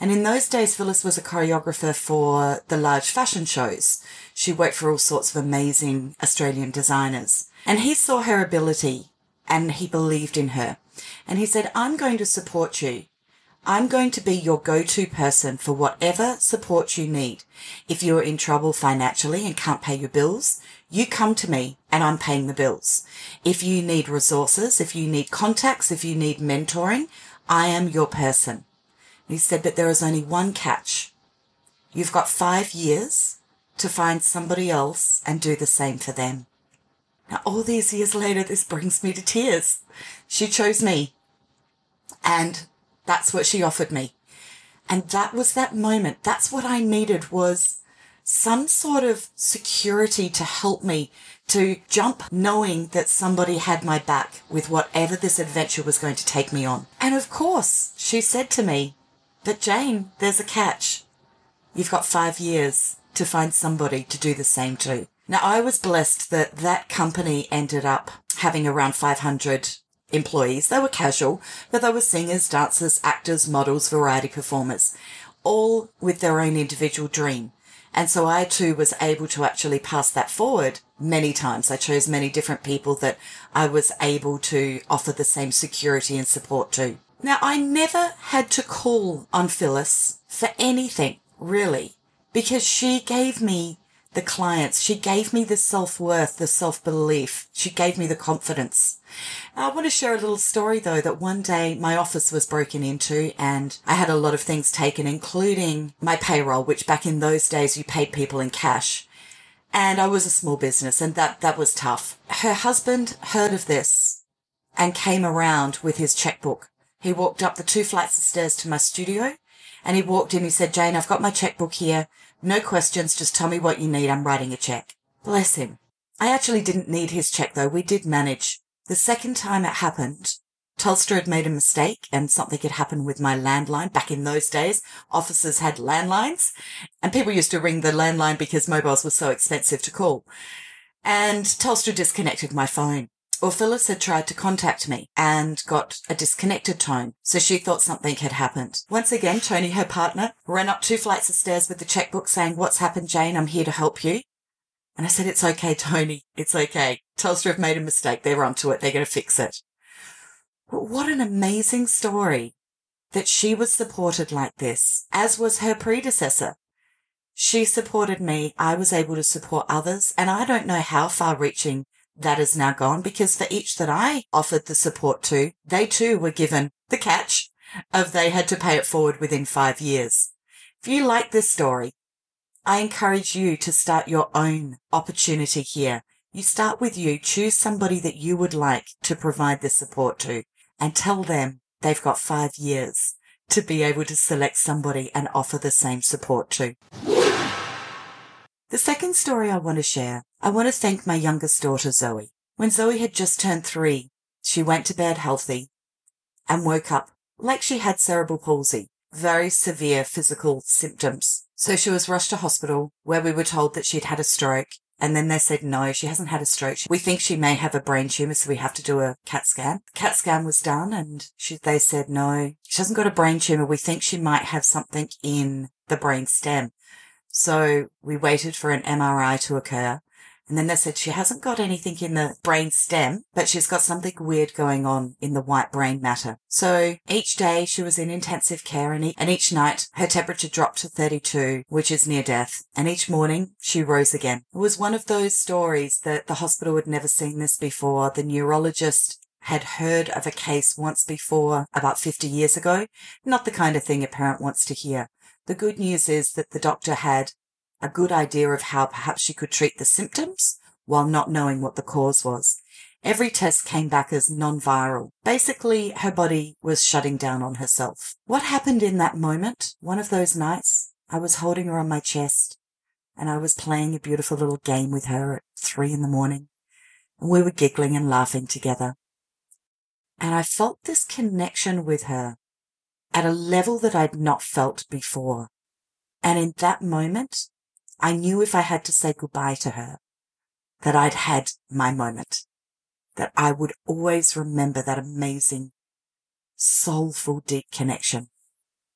And in those days, Phyllis was a choreographer for the large fashion shows. She worked for all sorts of amazing Australian designers. And he saw her ability and he believed in her. And he said, I'm going to support you. I'm going to be your go-to person for whatever support you need. If you're in trouble financially and can't pay your bills, you come to me and I'm paying the bills. If you need resources, if you need contacts, if you need mentoring, I am your person. He said, but there is only one catch. You've got five years to find somebody else and do the same for them. Now, all these years later, this brings me to tears. She chose me. And that's what she offered me. And that was that moment. That's what I needed was some sort of security to help me to jump knowing that somebody had my back with whatever this adventure was going to take me on. And of course, she said to me, but Jane, there's a catch. You've got five years to find somebody to do the same too. Now, I was blessed that that company ended up having around 500 employees. They were casual, but they were singers, dancers, actors, models, variety performers, all with their own individual dream. And so I too was able to actually pass that forward many times. I chose many different people that I was able to offer the same security and support to. Now, I never had to call on Phyllis for anything, really, because she gave me the clients. She gave me the self-worth, the self-belief. She gave me the confidence. I want to share a little story though that one day my office was broken into and I had a lot of things taken, including my payroll, which back in those days you paid people in cash. And I was a small business and that, that was tough. Her husband heard of this and came around with his checkbook. He walked up the two flights of stairs to my studio and he walked in. He said, Jane, I've got my checkbook here. No questions. Just tell me what you need. I'm writing a check. Bless him. I actually didn't need his check though. We did manage. The second time it happened, Telstra had made a mistake and something had happened with my landline. Back in those days, officers had landlines and people used to ring the landline because mobiles were so expensive to call. And Telstra disconnected my phone. Or Phyllis had tried to contact me and got a disconnected tone, so she thought something had happened. Once again, Tony, her partner, ran up two flights of stairs with the checkbook saying, What's happened, Jane? I'm here to help you. And I said, It's okay, Tony. It's okay. Telstra have made a mistake. They're onto it. They're going to fix it. But what an amazing story that she was supported like this, as was her predecessor. She supported me. I was able to support others. And I don't know how far reaching that is now gone because for each that I offered the support to, they too were given the catch of they had to pay it forward within five years. If you like this story, I encourage you to start your own opportunity here. You start with you, choose somebody that you would like to provide the support to and tell them they've got five years to be able to select somebody and offer the same support to. The second story I want to share, I want to thank my youngest daughter, Zoe. When Zoe had just turned three, she went to bed healthy and woke up like she had cerebral palsy, very severe physical symptoms. So she was rushed to hospital where we were told that she'd had a stroke. And then they said, no, she hasn't had a stroke. We think she may have a brain tumor, so we have to do a CAT scan. CAT scan was done and she, they said, no, she hasn't got a brain tumor. We think she might have something in the brain stem. So we waited for an MRI to occur. And then they said she hasn't got anything in the brain stem, but she's got something weird going on in the white brain matter. So each day she was in intensive care and, e- and each night her temperature dropped to 32, which is near death. And each morning she rose again. It was one of those stories that the hospital had never seen this before. The neurologist had heard of a case once before about 50 years ago. Not the kind of thing a parent wants to hear. The good news is that the doctor had a good idea of how perhaps she could treat the symptoms while not knowing what the cause was. Every test came back as non-viral. Basically, her body was shutting down on herself. What happened in that moment? One of those nights, I was holding her on my chest and I was playing a beautiful little game with her at three in the morning. And we were giggling and laughing together. And I felt this connection with her at a level that I'd not felt before. And in that moment, I knew if I had to say goodbye to her, that I'd had my moment, that I would always remember that amazing, soulful, deep connection.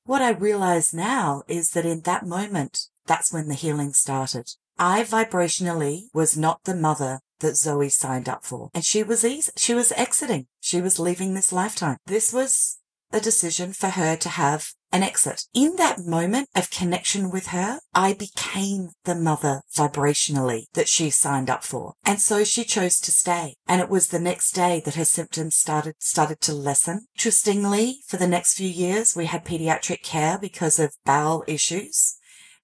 What I realize now is that in that moment, that's when the healing started. I vibrationally was not the mother that Zoe signed up for. And she was easy. She was exiting. She was leaving this lifetime. This was a decision for her to have an exit. In that moment of connection with her, I became the mother vibrationally that she signed up for. And so she chose to stay. And it was the next day that her symptoms started, started to lessen. Interestingly, for the next few years, we had pediatric care because of bowel issues.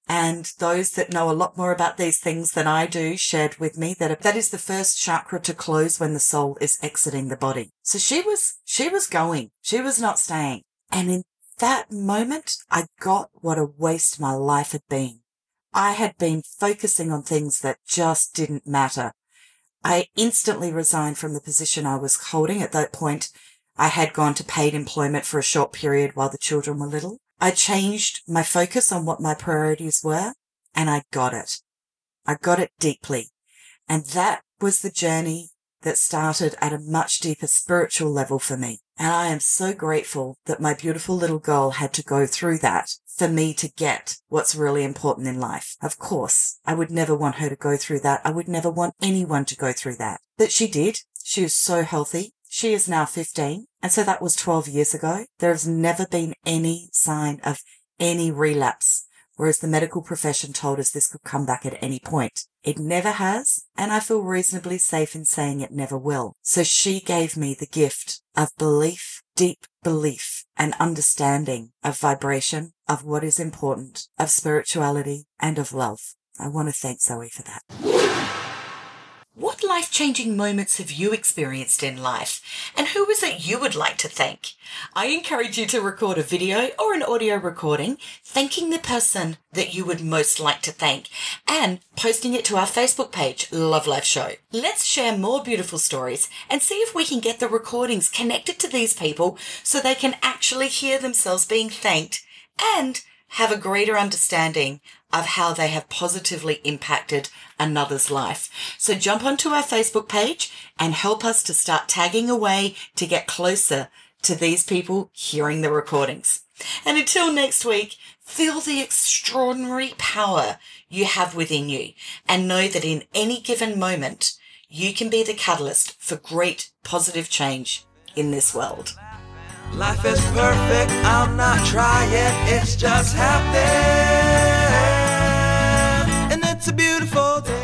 And those that know a lot more about these things than I do shared with me that that is the first chakra to close when the soul is exiting the body. So she was, she was going. She was not staying. And in that moment, I got what a waste my life had been. I had been focusing on things that just didn't matter. I instantly resigned from the position I was holding at that point. I had gone to paid employment for a short period while the children were little. I changed my focus on what my priorities were and I got it. I got it deeply. And that was the journey that started at a much deeper spiritual level for me. And I am so grateful that my beautiful little girl had to go through that for me to get what's really important in life. Of course, I would never want her to go through that. I would never want anyone to go through that. But she did. She is so healthy. She is now 15. And so that was 12 years ago. There has never been any sign of any relapse, whereas the medical profession told us this could come back at any point. It never has, and I feel reasonably safe in saying it never will. So she gave me the gift of belief, deep belief and understanding of vibration, of what is important, of spirituality and of love. I want to thank Zoe for that. Life changing moments have you experienced in life? And who is it you would like to thank? I encourage you to record a video or an audio recording thanking the person that you would most like to thank and posting it to our Facebook page, Love Life Show. Let's share more beautiful stories and see if we can get the recordings connected to these people so they can actually hear themselves being thanked and have a greater understanding of how they have positively impacted another's life. So jump onto our Facebook page and help us to start tagging away to get closer to these people hearing the recordings. And until next week, feel the extraordinary power you have within you and know that in any given moment, you can be the catalyst for great positive change in this world.
Life is perfect, I'm not trying, it's just happening. A beautiful day.